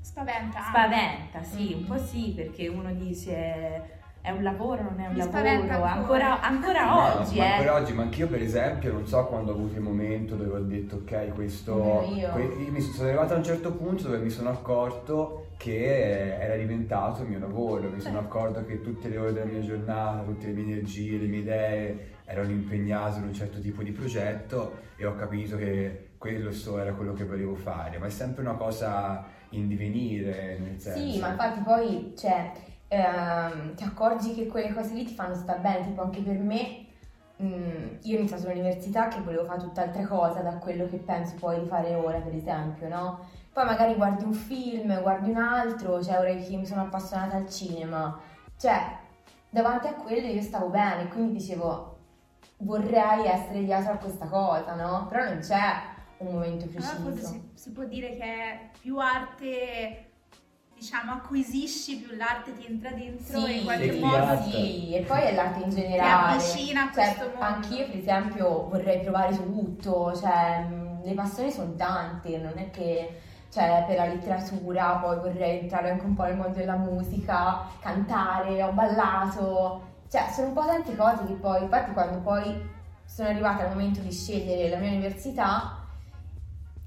Spaventa. anche. spaventa, sì, un Mm. po' sì, perché uno dice è un lavoro, non è un Mi spaventa lavoro. ancora. Ancora, ancora Ma- oggi, ma eh. ancora oggi, ma anch'io per esempio non so quando ho avuto il momento dove ho detto ok questo... Io. que- io mi sono arrivato a un certo punto dove mi sono accorto che era diventato il mio lavoro, mi sono accorto che tutte le ore della mia giornata, tutte le mie energie, le mie idee erano impegnate in un certo tipo di progetto e ho capito che quello so- era quello che volevo fare, ma è sempre una cosa in divenire, nel senso... Sì, ma infatti poi, cioè, ehm, ti accorgi che quelle cose lì ti fanno stare bene, tipo anche per me, mm, io ho iniziato all'università che volevo fare tutt'altra cosa da quello che penso poi di fare ora, per esempio, no? Poi magari guardi un film, guardi un altro, cioè ora che mi sono appassionata al cinema, cioè, davanti a quello io stavo bene, quindi dicevo, vorrei essere dietro a questa cosa, no? Però non c'è un momento Allora forse preciso. si, si può dire che più arte, diciamo, acquisisci, più l'arte ti entra dentro e in qualche sì, modo sì, e poi è l'arte in ti generale. avvicina a Cioè, questo mondo. anch'io per esempio vorrei provare tutto, cioè le passioni sono tante, non è che cioè, per la letteratura poi vorrei entrare anche un po' nel mondo della musica, cantare, ho ballato, cioè sono un po' tante cose che poi, infatti quando poi sono arrivata al momento di scegliere la mia università,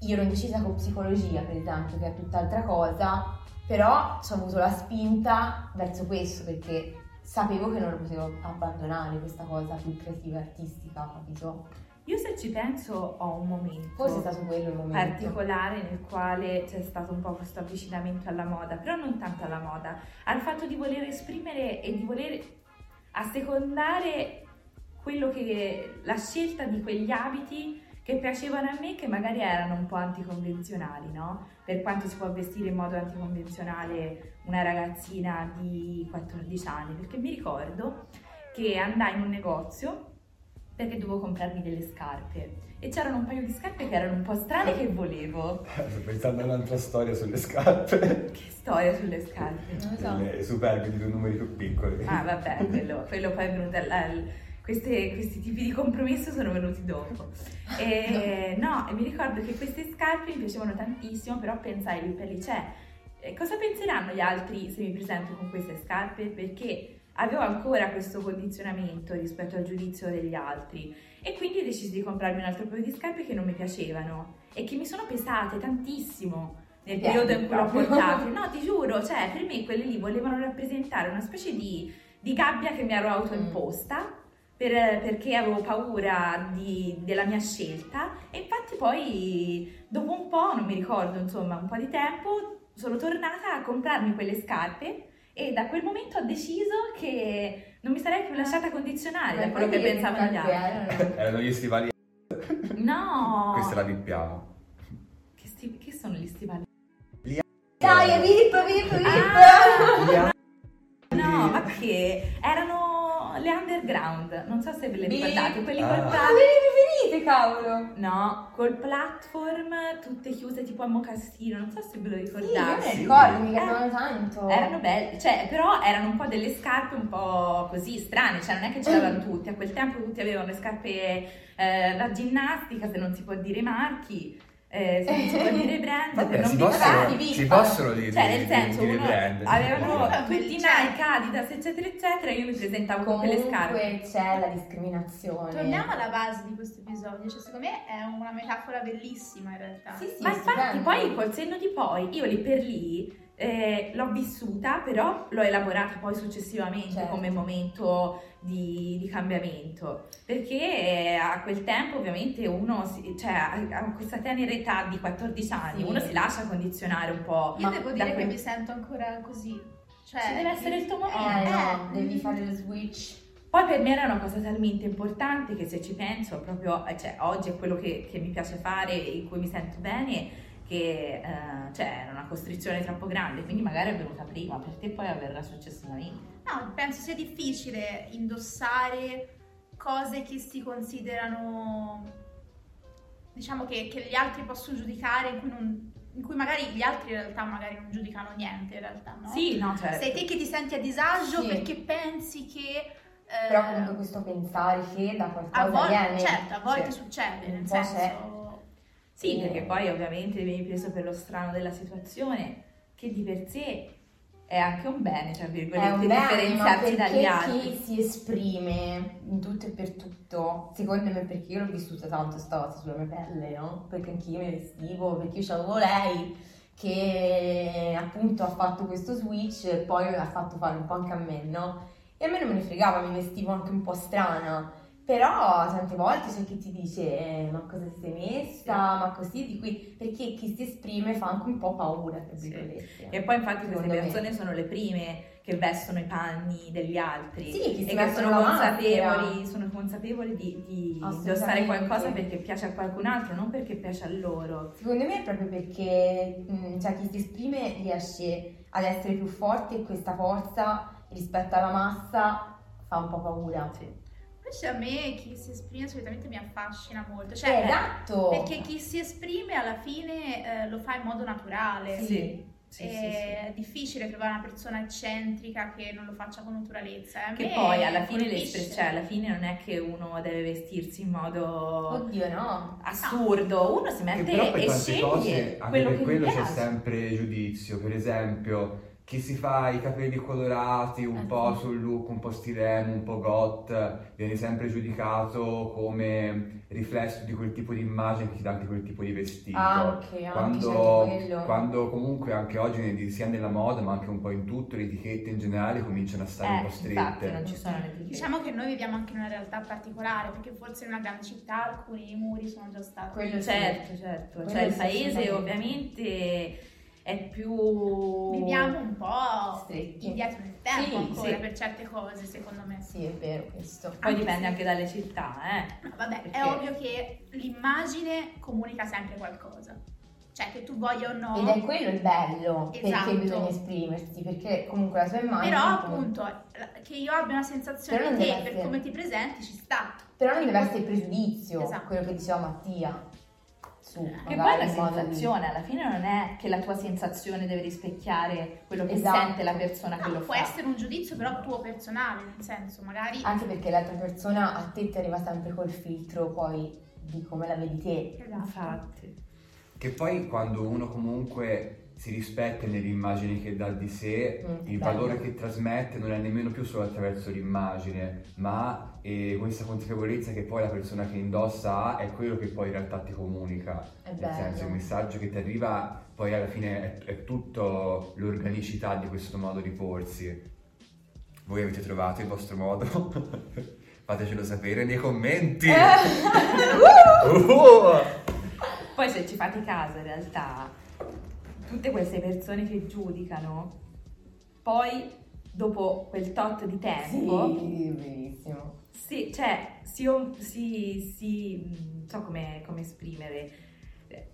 io ero indecisa con psicologia per esempio, che è tutt'altra cosa, però ci ho avuto la spinta verso questo perché sapevo che non lo potevo abbandonare questa cosa più creativa e artistica, capito? Io se ci penso ho un momento Forse è stato quello il momento. particolare nel quale c'è stato un po' questo avvicinamento alla moda, però non tanto alla moda, al fatto di voler esprimere e di voler assecondare quello che la scelta di quegli abiti che piacevano a me che magari erano un po' anticonvenzionali, no? Per quanto si può vestire in modo anticonvenzionale una ragazzina di 14 anni, perché mi ricordo che andai in un negozio perché dovevo comprarmi delle scarpe e c'erano un paio di scarpe che erano un po' strane che volevo. Sto pensando a un'altra storia sulle scarpe. Che storia sulle scarpe. Non lo so. Le superbe di due numeri più piccoli. Ah, vabbè, quello, quello poi è venuto. al- queste- questi tipi di compromesso sono venuti dopo. E, no, e mi ricordo che queste scarpe mi piacevano tantissimo, però pensai lì per lì, cioè, cosa penseranno gli altri se mi presento con queste scarpe? Perché avevo ancora questo condizionamento rispetto al giudizio degli altri e quindi decisi di comprarmi un altro paio di scarpe che non mi piacevano e che mi sono pesate tantissimo nel Beh, periodo in cui l'ho portate. No, ti giuro, cioè per me quelle lì volevano rappresentare una specie di di gabbia che mi ero autoimposta. Per- perché avevo paura di- della mia scelta e infatti poi dopo un po', non mi ricordo insomma, un po' di tempo, sono tornata a comprarmi quelle scarpe e da quel momento ho deciso che non mi sarei più lasciata condizionare da quello che pensavano gli altri. Erano gli stivali. No! Questa la bippiamo. Che, sti- che sono gli stivali? Dai, vip, vip, vip! Ah! Gli No, ma che? Erano le underground, non so se ve le ricordate, quelli Ah. col Ah, platform. le mie preferite, cavolo! No, col platform, tutte chiuse tipo a mocassino, non so se ve lo Sì, io ricordate. me Sì. ne ricordo, mi Eh, piacevano tanto. Erano belle, cioè, però erano un po' delle scarpe un po' così strane, cioè non è che ce l'avevano tutti, a quel tempo tutti avevano le scarpe eh, da ginnastica, se non si può dire marchi, eh, se non si può dire brand, Vabbè, per non si vi- possono, si possono dire, Cioè, nel senso, dire uno brand. avevano tutti Nike, Adidas, eccetera, eccetera, io mi presentavo con quelle scarpe. Comunque c'è la discriminazione. Torniamo alla base di questo episodio, cioè secondo me è una metafora bellissima in realtà. Sì, sì, Ma infatti poi col senno di poi, io lì per lì eh, l'ho vissuta, però l'ho elaborata poi successivamente Certo. come momento di, di cambiamento, perché eh, a quel tempo ovviamente uno, si- cioè a, questa tenera età di 14 anni, Sì. uno si lascia condizionare un po'. Io devo dire che quel- mi sento ancora così. Cioè, Ci deve essere il tuo momento. Eh no, Eh. devi fare lo switch. Poi per me era una cosa talmente importante che se ci penso proprio, eh, cioè oggi è quello che, che mi piace fare e in cui mi sento bene, che eh, cioè era una costrizione troppo grande, quindi magari è venuta prima, per te poi avverrà successivamente. No, penso sia difficile indossare cose che si considerano, diciamo che, che gli altri possono giudicare, in cui, non- in cui magari gli altri in realtà magari non giudicano niente in realtà, no? Sì, no, cioè... Sei te che ti senti a disagio Sì. perché pensi che... eh, Però comunque questo pensare che da a qualcosa volte, viene. certo, a volte Sì. succede, nel po' c'è. Sì, perché poi ovviamente vieni preso per lo strano della situazione, che di per sé è anche un bene, tra virgolette, differenziarsi dagli altri. chi si esprime in tutto e per tutto, secondo me perché io l'ho vissuta tanto sta cosa sulla mia pelle, no? Perché anch'io mi vestivo, perché io avevo lei che appunto ha fatto questo switch e poi l'ha fatto fare un po' anche a me, no? E a me non me ne fregava, mi vestivo anche un po' strana. Però tante volte c'è chi ti dice eh, ma cosa ti sei messa, ma così di qui, perché chi si esprime fa anche un po' paura, tra Sì. E poi infatti queste Secondo me. persone sono le prime che vestono i panni degli altri. Sì, e che sono consapevoli, sono consapevoli di, di indossare qualcosa perché piace a qualcun altro, non perché piace a loro. Secondo me è proprio perché mh, cioè, chi si esprime riesce ad essere più forte e questa forza rispetto alla massa fa un po' paura. Invece a me chi si esprime solitamente mi affascina molto, Eh, cioè esatto! perché chi si esprime alla fine eh, lo fa in modo naturale. Sì. Sì, sì, sì, sì. è difficile trovare una persona eccentrica che non lo faccia con naturalezza. A Che poi alla fine, cioè, alla fine non è che uno deve vestirsi in modo Oddio no! assurdo, uno si mette però per e tante sceglie cose, anche quello per che quello c'è sempre giudizio. Per esempio, chi si fa i capelli colorati, un Eh, po' sul look, un po' stilemo, un po' goth, viene sempre giudicato come riflesso di quel tipo di immagine che ti dà anche quel tipo di vestito. Anche, anche Quando, anche quello. quando comunque anche oggi sia nella moda ma anche un po' in tutto le etichette in generale cominciano a stare un Eh, po' infatti strette. non ci sono le etichette. Diciamo che noi viviamo anche in una realtà particolare, perché forse in una grande città alcuni muri sono già stati. Quello. Certo, certo, Quello cioè il paese ovviamente è più... Viviamo un po' Stretti. indietro nel tempo Sì, ancora sì. per certe cose, secondo me. Sì, è vero questo. Poi dipende anche dalle città, eh. No, vabbè, Perché- è ovvio che l'immagine comunica sempre qualcosa. Cioè, che tu voglia o no. Ed è quello il bello, Esatto. perché bisogna esprimersi, perché comunque la sua immagine... Però appunto che io abbia una sensazione deve per essere- come ti presenti ci sta. Però non deve essere pregiudizio, Esatto. quello che diceva Mattia. Su, Che poi una modo di- sensazione, alla fine non è che la tua sensazione deve rispecchiare quello che Esatto. sente la persona che No, lo può fa. essere un giudizio però tuo personale, nel senso, magari Anche perché l'altra persona a te ti arriva sempre col filtro poi di come la vedi te. Esatto. Infatti. Che poi quando uno comunque si rispecchia nelle immagini che dà di sé, Mm, il bello. valore che trasmette non è nemmeno più solo attraverso l'immagine, ma eh, questa consapevolezza che poi la persona che indossa ha è quello che poi in realtà ti comunica. È Nel bello. senso, il messaggio che ti arriva poi alla fine è, è tutto l'organicità di questo modo di porsi. voi avete trovato il vostro modo? Fatecelo sapere nei commenti. Eh. Uh! Poi se ci fate caso, in realtà, tutte queste persone che giudicano, poi dopo quel tot di tempo, Sì, benissimo. si, cioè, si, si, si- non so come, come esprimere,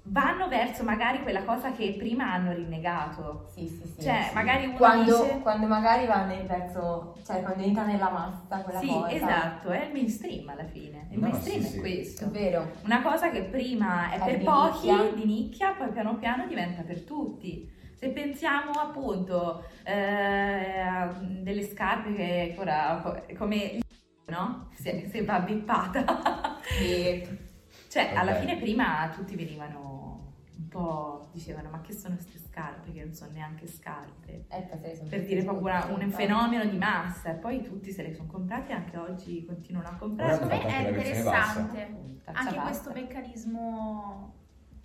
vanno verso magari quella cosa che prima hanno rinnegato. Sì, sì, sì. Cioè, sì. magari uno quando, dice... quando magari va nel verso, cioè quando entra nella massa quella Sì, cosa. esatto, è il mainstream alla fine. Il No, mainstream sì, è sì. È questo. vero. Una cosa che prima è È per di pochi, nicchia. di nicchia, poi piano piano diventa per tutti. Se pensiamo appunto eh, a delle scarpe che ora co- come no? Se, se va bippata. Sì. cioè, alla Vabbè. fine prima tutti venivano un po' dicevano "Ma che sono queste scarpe che non sono neanche scarpe?" Eh, Per dire proprio una- un fenomeno di massa, e poi tutti se le sono comprate e anche oggi continuano a comprare. Secondo me è interessante anche bassa. questo meccanismo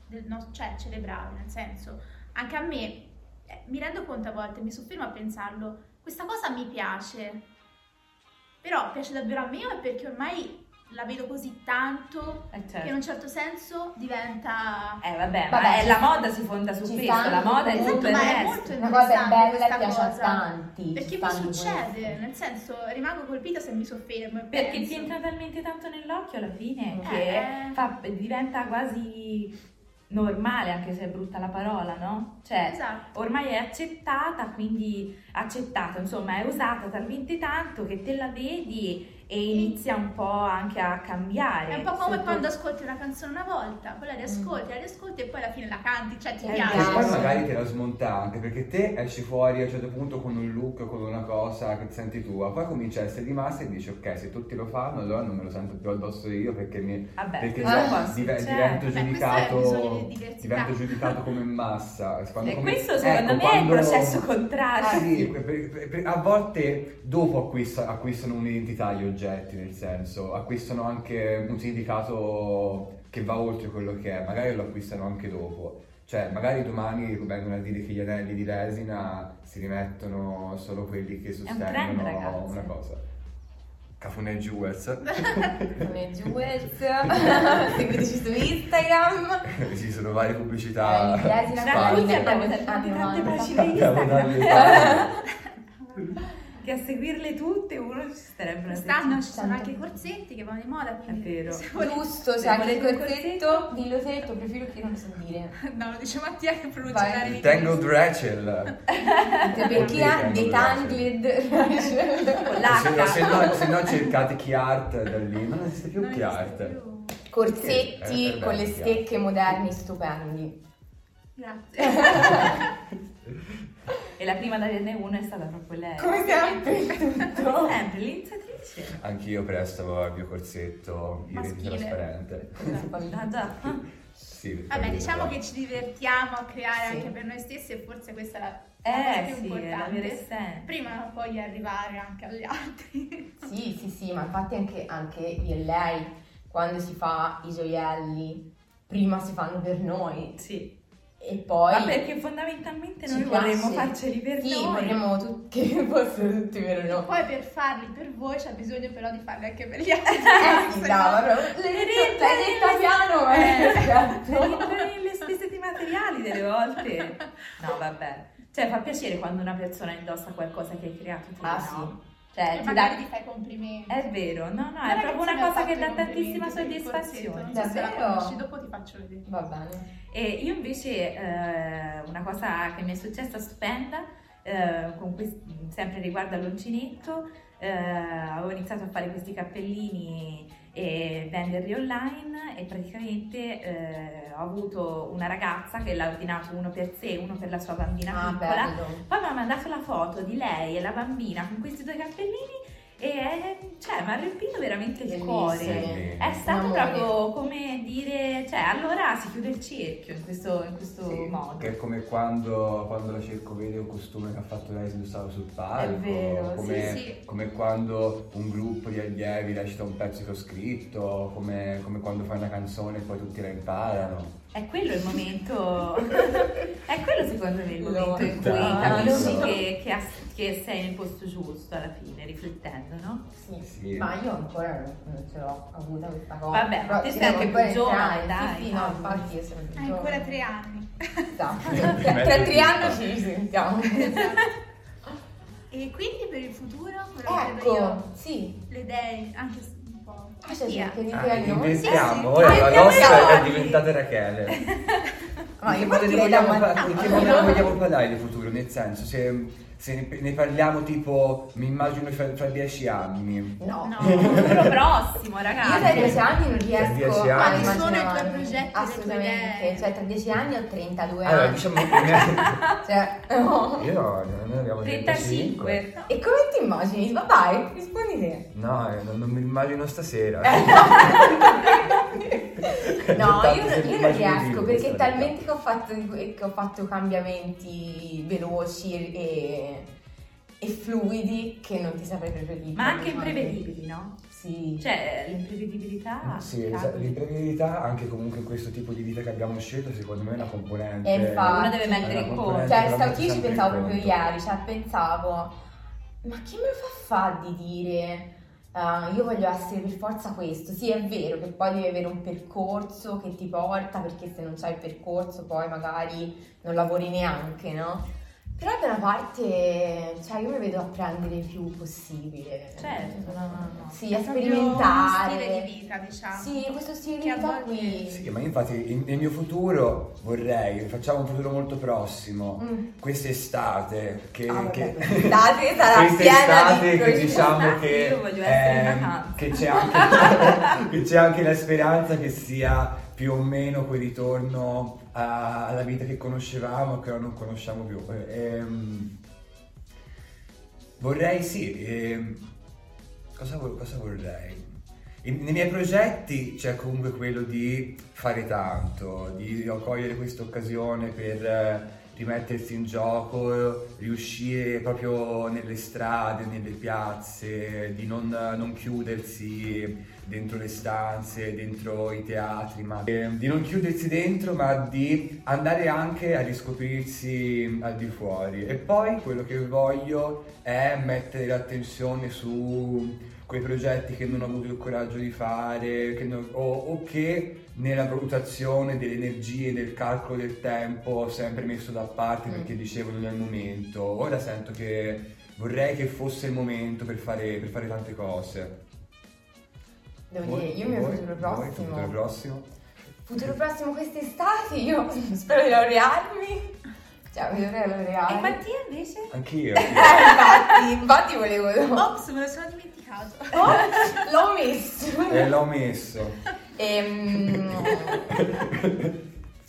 del no- cioè cerebrale, nel senso, anche a me eh, mi rendo conto a volte, mi soffermo a pensarlo, questa cosa mi piace, però piace davvero a me o è perché ormai la vedo così tanto Eh, che certo. in un certo senso diventa... Eh vabbè, Vabbè, è la moda si fonda su questo, stanno la moda è comunque- tutto il ma è resto. molto Una cosa interessante bella e questa piace a cosa. tanti. Perché mi succede, nel senso, rimango colpita se mi soffermo Perché penso. ti entra talmente tanto nell'occhio alla fine Eh. che fa- diventa quasi normale, anche se è brutta la parola, no? Cioè, Esatto. ormai è accettata, quindi accettata, insomma, è usata talmente tanto che te la vedi e inizia un po' anche a cambiare. È un po' come Sotto- quando ascolti una canzone una volta, poi la riascolti, la riascolti e poi alla fine la canti, cioè ti Eh, piace. E poi magari te la smonta anche perché te esci fuori a un certo punto con un look, con una cosa che ti senti tua, poi cominci a essere di massa e dici ok se tutti lo fanno allora non me lo sento più addosso io perché, mi, Vabbè, perché può dive- succedere. divento, Beh, giudicato, di divento giudicato come massa. Quando E come- questo secondo ecco, me è il quando- processo contrario. Ah, sì, per- per- per- a volte dopo acquista- acquistano un'identità gli oggetti, nel senso, acquistano anche un significato che va oltre quello che è, magari lo acquistano anche dopo. Cioè, magari domani vengono a dire che gli anelli di resina si rimettono solo quelli che trend, sostengono ragazzi. una cosa. Cafuné Jewels. Con i Jewels, seguiteci su Instagram. Ci sono varie pubblicità. Eh, Resina abbiamo tante, tante 90. pagine Abbiamo Instagram. dalle- che a seguirle tutte uno ci starebbe una Quest'anno ci sono anche i corsetti che vanno di moda, quindi È vero. Giusto, Se c'è anche il un corsetto, dillo te il tuo profilo che non so dire. No, lo dice Mattia che pronuncia bene Il Tangled Rachel. Per chi ha Tangled Detangled Con Se, no, se no cercate Chiart da lì, non esiste più Non Chiart. più. corsetti è con le stecche moderni stupendi. Grazie. E la prima ad averne uno è stata proprio lei. Come sempre tutto. Sempre l'iniziatrice. Anch'io presto il mio corsetto Maschile. trasparente. Ah già. Sì, Vabbè, diciamo che ci divertiamo a creare Sì. anche per noi stessi e forse questa è la, Eh più sì, è la importante. Prima o poi arrivare anche agli altri. Sì, sì, sì, ma infatti anche, anche io e lei, quando si fa i gioielli, prima si fanno per noi Sì. E poi... Ma perché fondamentalmente noi vorremmo piace. farceli per Sì, noi. vorremmo tu- che fossero tutti per noi. Poi per farli per voi c'è bisogno però di farli anche per gli altri. Eh sì, no- brava. L'hai detto, l'hai detta piano, ma Eh, rientrare nelle spese di materiali delle volte. No, vabbè. Cioè, fa piacere quando una persona indossa qualcosa che hai creato tu, Ah, no? sì. Cioè, E ti magari dà... ti fai complimenti. È vero, no, no, è proprio una cosa che dà tantissima soddisfazione. So se la Davvero? conosci, dopo ti faccio vedere. Va bene. E io invece eh, una cosa che mi è successa stupenda, eh, quest- sempre riguardo all'uncinetto, eh, avevo iniziato a fare questi cappellini e venderli online e praticamente eh, ho avuto una ragazza che l'ha ordinato uno per sé, uno per la sua bambina Ah, piccola. bello. Poi mi ha mandato la foto di lei e la bambina con questi due cappellini e cioè, mi ha riempito veramente il Bellissimo. cuore. È stato Un amore. proprio come dire, cioè allora si chiude il cerchio in questo, in questo Sì, modo. Che è come quando, quando la cerco vede un costume che ha fatto lei indossava sul palco. È vero, come, sì, sì. come quando un gruppo di allievi recita un pezzo che ho scritto, come, come quando fai una canzone e poi tutti la imparano. È quello il momento, è quello secondo me il momento in cui capisci che, che ha- che sei nel posto giusto alla fine, riflettendo, no? Sì. Sì. Ma io ancora non, ce l'ho avuta questa cosa. Vabbè, ma Però te sei anche più giovane, dai, Sì, sì, no? no, infatti io sono più Hai ancora tre anni. Esatto. Tra, tre anni ci risentiamo. E quindi per il futuro, che vedo io, ecco, sì. le idee, anche se un po'. Ah, cioè, Mattia. cerca di Ah, dire noi. inventiamo, Sì, sì. ora la Inventiamo nostra è diventata Rachele. Ma io In che modo ne partirei da vogliamo, Matteo. in che modo ne vogliamo parlare di futuro? Nel senso, se, ne, ne parliamo tipo, mi immagino fra, fra dieci anni. No. No. Futuro prossimo, Io ragazzi. tra dieci anni non riesco a Quali sono i tuoi progetti, Assolutamente. Cioè, tra dieci anni ho 32 Allora, anni. diciamo che Cioè, no. io no, noi abbiamo 35. E come ti immagini? Ma vai, rispondi te. No, eh, non, non mi immagino stasera. No, io, io non riesco perché talmente che ho fatto, che ho fatto cambiamenti veloci e, e fluidi che non ti saprei proprio dire. Ma anche imprevedibili, no? Sì. Cioè, l'imprevedibilità. Sì, esatto, l'imprevedibilità anche comunque in questo tipo di vita che abbiamo scelto secondo me è una componente E infatti. Uno deve mettere in una conto. Cioè, stavo, io ci pensavo proprio ieri, cioè pensavo, ma che me lo fa fa di dire "Ah, io voglio essere per forza questo? Sì, è vero che poi devi avere un percorso che ti porta, perché se non c'hai il percorso poi magari non lavori neanche, no? Però da una parte, cioè io mi vedo apprendere il più possibile. Certo, no, no, no. Sì, a sperimentare. uno stile di vita, diciamo. Sì, questo stile di Che a vita qui. Sì, ma infatti in- nel mio futuro vorrei, facciamo un futuro molto prossimo, Mm. quest'estate che... Ah, vabbè, che- quest'estate sarà piena quest'estate di che diciamo che, Io voglio essere in ehm, che c'è anche, che c'è anche la speranza che sia più o meno quel ritorno a- alla vita che conoscevamo che ora non conosciamo più. Eh, ehm, vorrei sì, ehm, cosa, cosa vorrei? Nei miei progetti c'è comunque quello di fare tanto, di cogliere questa occasione per eh, rimettersi in gioco, riuscire proprio nelle strade, nelle piazze, di non, non chiudersi dentro le stanze, dentro i teatri, ma di non chiudersi dentro, ma di andare anche a riscoprirsi al di fuori. E poi quello che voglio è mettere l'attenzione su quei progetti che non ho avuto il coraggio di fare che non- o, o che nella valutazione delle energie, del calcolo del tempo ho sempre messo da parte Mm. perché dicevo non è il momento. Ora sento che vorrei che fosse il momento per fare, per fare tante cose. Devo Voi- dire, io il mio voi- futuro voi, prossimo. futuro prossimo? Futuro prossimo quest'estate, io spero di laurearmi. Cioè, mi dovrei laureare. E Mattia invece? Anch'io. Eh, infatti, infatti volevo... Ops, me lo sono dimenticato. Oh, l'ho messo. e l'ho messo. Ehm,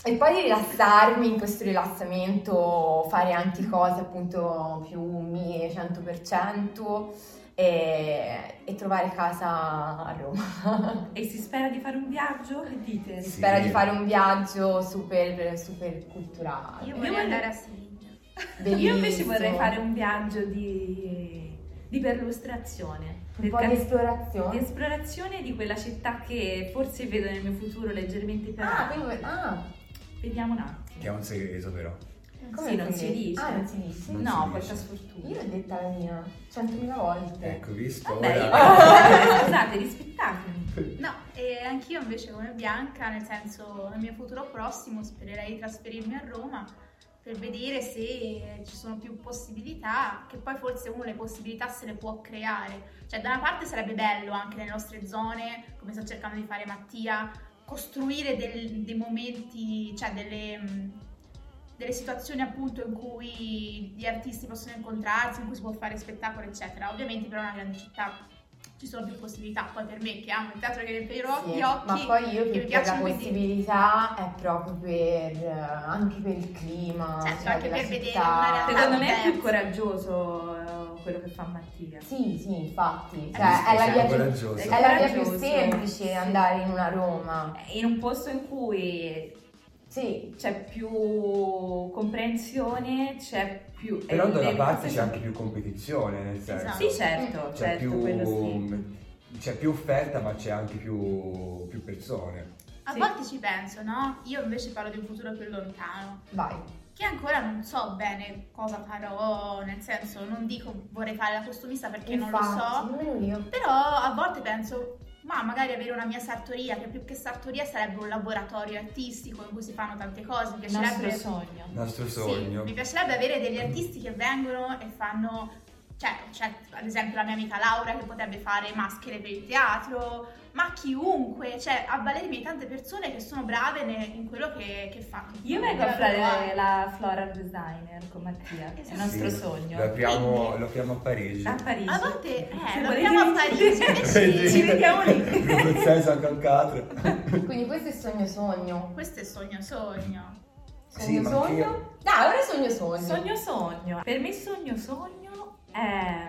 E poi rilassarmi in questo rilassamento, fare anche cose appunto più mie 100% e, e trovare casa a Roma. E si spera di fare un viaggio? Che dite? Si Sì. spera di fare un viaggio super, super culturale. Io voglio- andare a Siviglia. Io invece vorrei fare un viaggio di, di perlustrazione. un po' Per di esplorazione. di esplorazione di quella città che forse vedo nel mio futuro leggermente più Ah, quindi, ah, Vediamo un attimo. Che è un segreto però. Come Sì, non si dice. Ah, non si dice? Non no, si questa dice. sfortuna. Io l'ho detta la mia 100.000 volte. Ecco, visto? Vabbè, io- scusate, rispettatemi. No, e anch'io invece come Bianca, nel senso nel mio futuro prossimo spererei di trasferirmi a Roma per vedere se ci sono più possibilità, che poi forse uno le possibilità se le può creare. Cioè da una parte sarebbe bello anche nelle nostre zone, come sta cercando di fare Mattia, costruire del- dei momenti, cioè delle, mh, delle situazioni appunto in cui gli artisti possono incontrarsi, in cui si può fare spettacolo eccetera. Ovviamente però è una grande città ci sono più possibilità. Poi per me che amo il teatro che ro- Sì, gli occhi, ma poi io che mi più per la quindi- possibilità è proprio per eh, anche per il clima Certo, cioè, anche per vedere città. una realtà Secondo me è più coraggioso eh, quello che fa Mattia. Sì, sì, infatti, Eh, cioè, è, la via è più, è la via più semplice andare in una Roma. In un posto in cui Sì, c'è più comprensione, c'è più... Però da una parte c'è anche più competizione, nel senso. Esatto. Sì, certo, C'è certo, quello sì. più, c'è più offerta, ma c'è anche più, più persone. A Sì. volte ci penso, no? Io invece parlo di un futuro più lontano. Vai. Che ancora non so bene cosa farò, nel senso non dico vorrei fare la costumista perché non lo so, Infatti, però a volte penso, ma magari avere una mia sartoria, che più che sartoria sarebbe un laboratorio artistico in cui si fanno tante cose, mi Il nostro piacerebbe... sogno. Il nostro Sì, sogno. mi piacerebbe avere degli artisti che vengono e fanno, cioè c'è ad esempio la mia amica Laura che potrebbe fare maschere per il teatro, ma chiunque, cioè avvalermi tante persone che sono brave ne- in quello che, che fanno. Io vengo a fare lavoro la floral designer con Mattia, è il Esatto. nostro Sì, sogno. Lo apriamo, Quindi- lo apriamo a Parigi. A Parigi. A volte, eh, lo apriamo a Parigi, invece- Ci vediamo lì. Quindi questo è sogno sogno. Questo è sogno sogno. Sogno Sì, sogno. Dai, ora è sogno sogno. Sogno sogno. Per me sogno sogno è,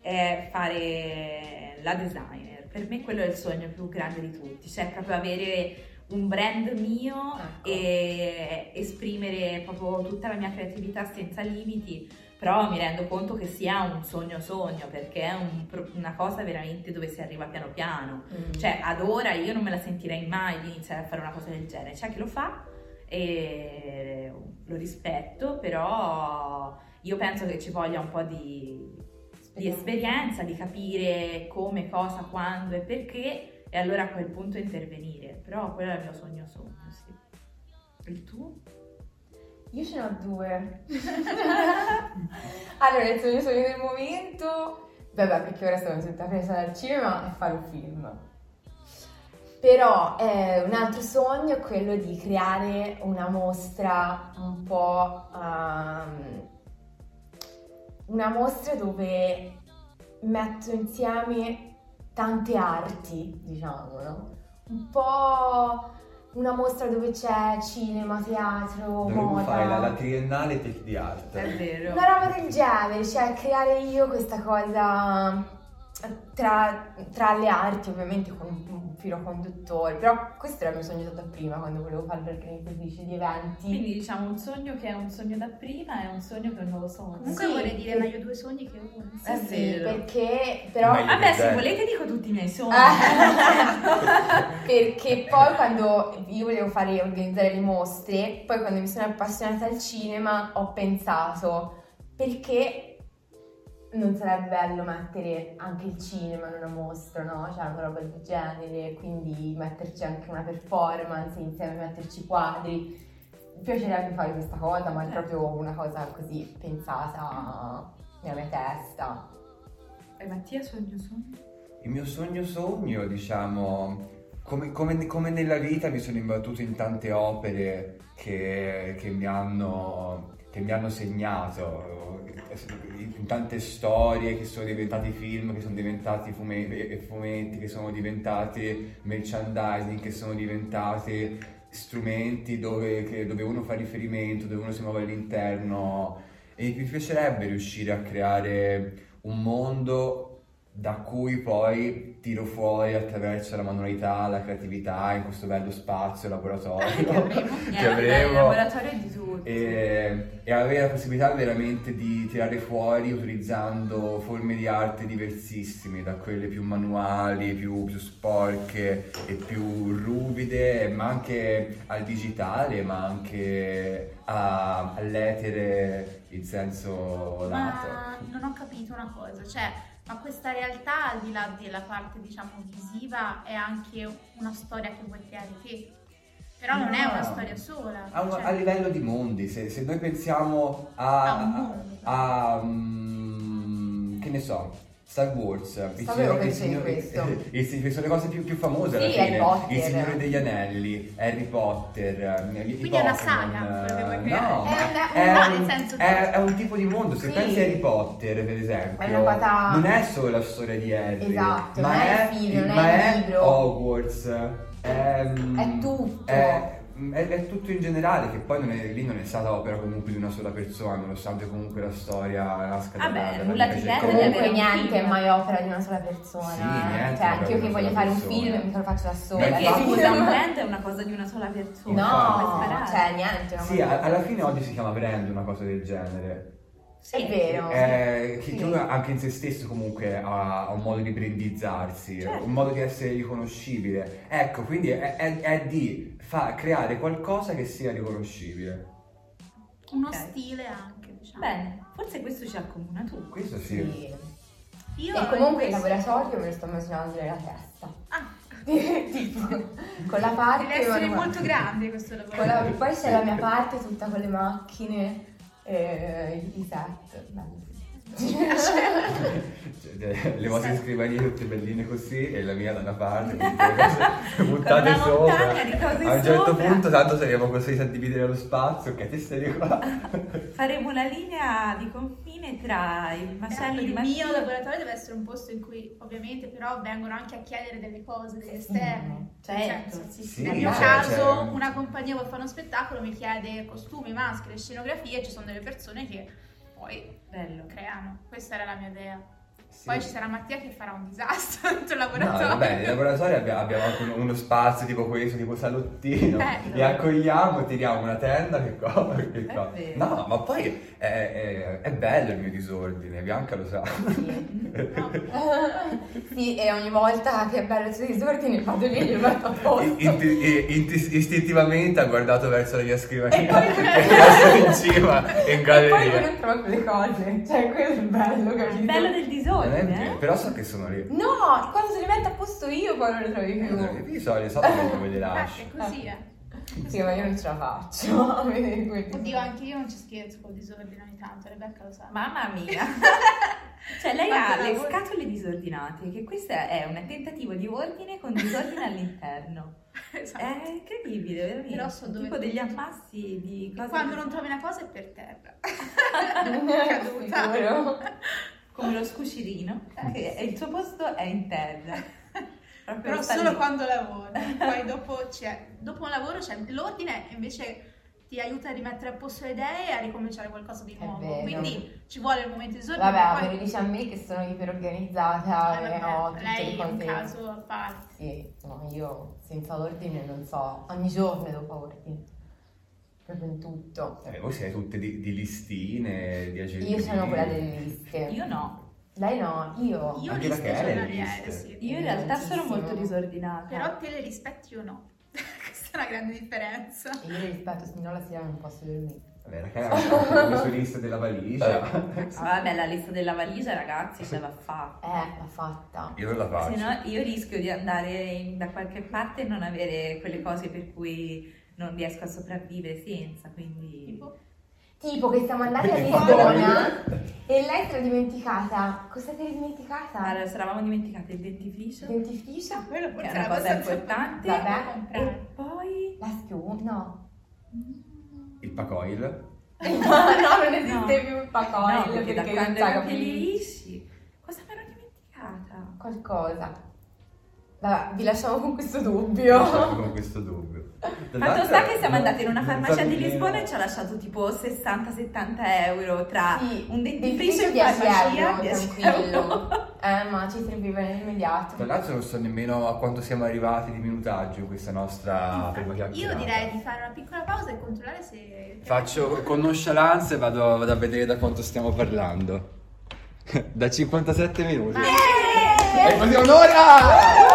è fare la designer. Per me quello è il sogno più grande di tutti, cioè proprio avere un brand mio Ecco. e esprimere proprio tutta la mia creatività senza limiti. Però mi rendo conto che sia un sogno sogno perché è un una cosa veramente dove si arriva piano piano. Mm. Cioè, ad ora io non me la sentirei mai di iniziare a fare una cosa del genere. C'è chi lo fa e lo rispetto, però io penso che ci voglia un po' di, di esperienza, di capire come, cosa, quando e perché, e allora a quel punto intervenire. Però quello è il mio sogno sogno, sì. Il tuo? Io ce ne ho due. allora, il sogno sogno del momento, vabbè, perché ora sono tutta presa dal cinema e fare un film. Però eh, un altro sogno è quello di creare una mostra un po'... ehm, una mostra dove metto insieme tante arti, diciamo, no? Un po' una mostra dove c'è cinema, teatro, Dovremmo moda. fare la, la triennale tech di arte. È vero. Una roba del genere, cioè creare io questa cosa tra, tra le arti, ovviamente con un, un filo conduttore, però questo era il mio sogno da prima quando volevo fare l'organizzatrice di eventi. Quindi diciamo un sogno che è un sogno da prima e un sogno che è un nuovo sogno. Comunque Sì, vorrei dire sì. meglio due sogni che uno. Sì, è sì, perché però... Meglio Vabbè, se volete dico tutti i miei sogni. perché poi quando io volevo fare organizzare le mostre, poi quando mi sono appassionata al cinema ho pensato perché non sarebbe bello mettere anche il cinema in una mostra, no? Cioè una roba del genere, quindi metterci anche una performance insieme, metterci quadri. Mi piacerebbe fare questa cosa, ma è Eh. proprio una cosa così pensata nella mia testa. E Mattia, sogno sogno? Il mio sogno sogno, diciamo, come, come- come nella vita mi sono imbattuto in tante opere che, che mi, hanno, che mi hanno segnato, in tante storie che sono diventati film, che sono diventati fume- e fumetti, che sono diventati merchandising, che sono diventati strumenti dove, che- dove uno fa riferimento, dove uno si muove all'interno. E mi piacerebbe riuscire a creare un mondo da cui poi tiro fuori attraverso la manualità, la creatività in questo bello spazio laboratorio Che avremo. che Eh, vabbè, Il avremo laboratorio di tutti. e, e avere la possibilità veramente di tirare fuori utilizzando forme di arte diversissime, da quelle più manuali, più, più sporche e più ruvide, ma anche al digitale, ma anche a- all'etere in senso lato. Ma non ho capito una cosa, cioè, ma questa realtà al di là della parte diciamo visiva è anche una storia che vuoi creare te. Però non è una No. storia sola. A, un- cioè- a livello di mondi, se, se noi pensiamo a, A un mondo. a- mm, che ne so, Star Wars, il Signore- che il Signore- questo. il che sono le cose più, più famose alla Sì, Harry fine, Potter. Il Signore degli Anelli, Harry Potter, eh, Quindi è una Pokémon, saga, eh. No, È è, un, che- è- è un tipo di mondo, se Sì. pensi a Harry Potter per esempio, cosa- non è solo la storia di Harry, Esatto, ma non è è, il film, non ma è il è libro. Hogwarts, è, È tutto. È- è, è tutto in generale, che poi non è, lì non è stata opera comunque di una sola persona, nonostante comunque la storia nasca Vabbè, dalla- dalla nulla di avere Comunque un niente è mai opera di una sola persona. Sì, niente cioè, anche io che voglio fare un persona. film, mica lo faccio da sola. Perché scusa, un brand è una cosa di una sola persona. No, sparare. cioè niente. Sì, a- alla fine oggi si chiama brand una cosa del genere. Sì, È vero. Eh, che, Sì. che anche in se stesso comunque ha, ha un modo di brandizzarsi, Certo. un modo di essere riconoscibile. Ecco, quindi è, è- è di fa- creare qualcosa che sia riconoscibile. Uno Ok. stile anche, diciamo. Bene, forse questo ci accomuna tu. Questo sì. Sì. Io E comunque il laboratorio me lo sto immaginando nella testa. Ah, tipo, con la parte... deve essere manuale. molto grande questo laboratorio. la- poi c'è la mia parte tutta con le macchine, eh, i set. bello. Cioè, le vostre scrivanie tutte belline così e la mia da una parte, buttate sopra. A un certo sopra. punto, tanto saremo così a dividere lo spazio, ok, te stai qua. Faremo una linea di confine tra il macello di il mio laboratorio deve essere un posto in cui ovviamente però vengono anche a chiedere delle cose, degli esterni. Certo. Nel senso, Sì, Sì, nel sì, mio caso una compagnia vuole fare uno spettacolo, mi chiede costumi, maschere, scenografie ci sono delle persone che poi Bello. creano. Questa era la mia idea. Sì. Poi ci sarà Mattia che farà un disastro il No, laboratorio. vabbè, nel laboratorio abbiamo, abbiamo anche uno, spazio tipo questo, tipo salottino, Eh, li accogliamo, tiriamo una tenda, che cosa, che cosa. No, ma poi è, è- è bello il mio disordine, Bianca lo sa. No. sì, e ogni volta che è bello il suo disordine vado lì e gli metto a posto. In- in- in- istintivamente ha guardato verso la mia scrivania è messo in cima in E poi galleria. non trovo quelle cose, cioè quello è il bello, capito? Il bello del Non è disordine, vero, eh? Però so che sono lì. No, quando se li metto a posto io poi non le trovi più. di solito so che dove le Eh, lascio. è così, eh. Sì, ma io non ce la faccio. Oddio, anche io non ci scherzo col disordine ogni tanto, Rebecca lo sa. Mamma mia. cioè lei Quanto ha le lavoro. scatole disordinate, che questo è un tentativo di ordine con disordine all'interno. Esatto. È incredibile, veramente. Però so dove tipo mettere. degli ammassi di cose Quando non trovi una cosa è per terra. Sicuro. Come lo scuscirino, Eh. che il suo posto è in terra. Proprio Però solo lì. quando lavori. Poi dopo, c'è, dopo un lavoro c'è l'ordine invece ti aiuta a rimettere a posto le idee e a ricominciare qualcosa di nuovo. Quindi ci vuole il momento di disordine. Vabbè, poi... me lo dice a me che sono iperorganizzata Eh, e ho tutte lei le è un cose. caso a parte. Sì, no, io senza ordine non so, ogni giorno dopo ordine. Proprio in tutto. Eh, voi siete tutte di, di listine, di agenti. Io sono quella delle liste. Io no. Lei no, io. Io Anche liste le giornaliere, liste. sì. Io in realtà sono molto disordinata. Però te le rispetti o no? Questa è una grande differenza. Io le rispetto, se no la sera non posso dormire. Vabbè, ha le sue liste della valigia. Ah, vabbè, la lista della valigia, ragazzi, ce va fatta. Eh, l'ha fatta. Io non la faccio. Se no io rischio di andare in- da qualche parte e non avere quelle cose per cui non riesco a sopravvivere senza, quindi... Tipo, Tipo che siamo andati a Lisbona e lei si era dimenticata. Cosa ti eri dimenticata? Allora, ci eravamo dimenticate il dentifricio, che Dentifricio? quello è forse una era cosa importante, Vabbè. e poi... La spiuma? No. Il Pacoil. no, no, non esiste No. più il pacoil no, perché da perché quando non ero lisci, cosa mi ero dimenticata? qualcosa. Vabbè, vi lasciamo con questo dubbio. Con questo dubbio. Fatto sta che siamo andati in una farmacia di Lisbona e ci ha lasciato tipo 60-70 euro tra Sì, un dentifricio in 10 farmacia, euro, 10 tranquillo. euro. Eh, ma ci serviva nell'immediato. Tra l'altro non so nemmeno a quanto siamo arrivati di minutaggio in questa nostra prima Io chiacchierata. direi di fare una piccola pausa e controllare se... Faccio con nonchalance e vado, vado a vedere da quanto stiamo parlando. da 57 minuti. Ma- E così un'ora!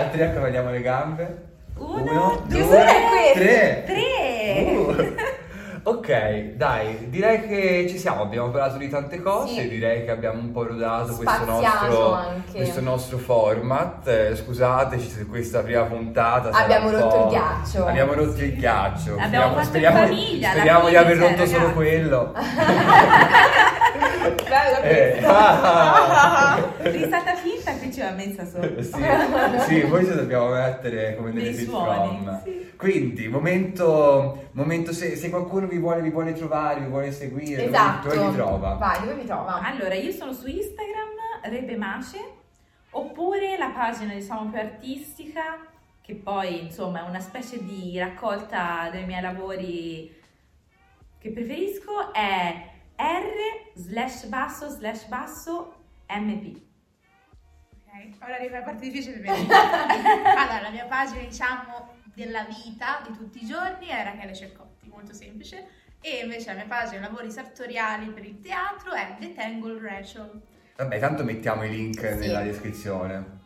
Altri ecco, vediamo le gambe. Uno, due, due, tre. tre. Uh. Ok, dai, direi che ci siamo, abbiamo parlato di tante cose, Sì. direi che abbiamo un po' rodato questo nostro, questo nostro format. Eh, scusateci se questa prima puntata Abbiamo rotto po'- il ghiaccio. Abbiamo rotto il ghiaccio. L'abbiamo fatto in speriamo, famiglia, speriamo di aver rotto solo ragazzi. quello. Bella Eh, questa. Risata finta che ci va messa sopra. sì, sì, poi ci dobbiamo mettere come nelle Dei sitcom. sì. Quindi, momento, momento se, se qualcuno vi vuole, vi vuole trovare, vi vuole seguire, dove- Esatto. dove, vi trova? Vai, dove vi trova? Allora, io sono su Instagram, Rebemace, oppure la pagina diciamo più artistica, che poi insomma è una specie di raccolta dei miei lavori che preferisco, è R slash basso slash basso MP. Ok, ora arriva la parte difficile per me. allora, la mia pagina, diciamo, della vita di tutti i giorni è Rachele Cercotti, molto semplice. E invece la mia pagina lavori sartoriali per il teatro è The Tangle Rachel. Vabbè, tanto mettiamo i link Sì. nella descrizione.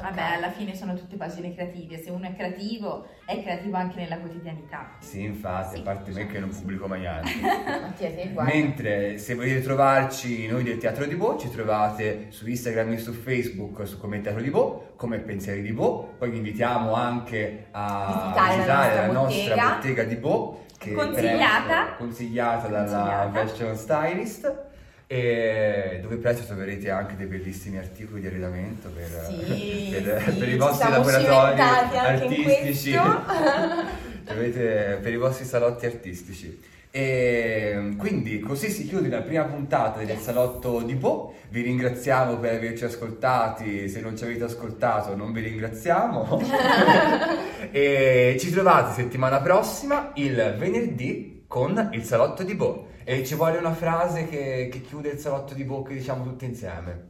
Vabbè, alla fine sono tutte pagine creative, se uno è creativo è creativo anche nella quotidianità. Sì, infatti, Sì, a parte me che non pubblico mai uguale. Mentre se volete trovarci noi del Teatro di Bo, ci trovate su Instagram e su Facebook su come Teatro di Bo, come Pensieri di Bo. Poi vi invitiamo anche a Visitare la visitare la nostra nostra bottega. bottega di Bo, che Consigliata. presto- consigliata dalla Consigliata. fashion stylist. E dove presto troverete anche dei bellissimi articoli di arredamento per, Sì, per- sì, per i vostri laboratori artistici. per i vostri salotti artistici. E quindi così si chiude la prima puntata del salotto di Bo. Vi ringraziamo per averci ascoltati. Se non ci avete ascoltato, non vi ringraziamo. e ci trovate settimana prossima, il venerdì, con il salotto di Bo. E ci vuole una frase che, che chiude il salotto di Bo che diciamo tutti insieme.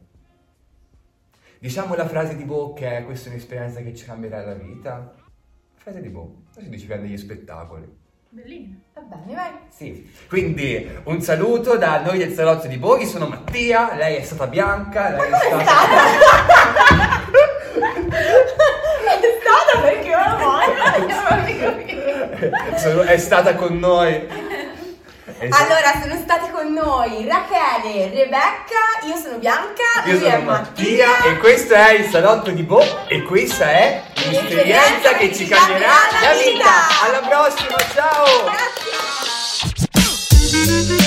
Diciamo la frase di Bo che è questa è un'esperienza che ci cambierà la vita. Frase di Bo, così ci prende gli spettacoli. Bellino. Va bene, vai. Sì, quindi un saluto da noi del salotto di Bo, io sono Mattia, lei è stata Bianca, lei è stata... È stata perché ora muore. Non vorrei capire. sono- è stata con noi. Esatto. Allora, sono stati con noi Rachele, Rebecca, io sono Bianca, io lui sono è Mattia, Mattia e questo è il salotto di Bo e questa è l'esperienza che ci cambierà la vita. vita. Alla prossima, ciao! Grazie!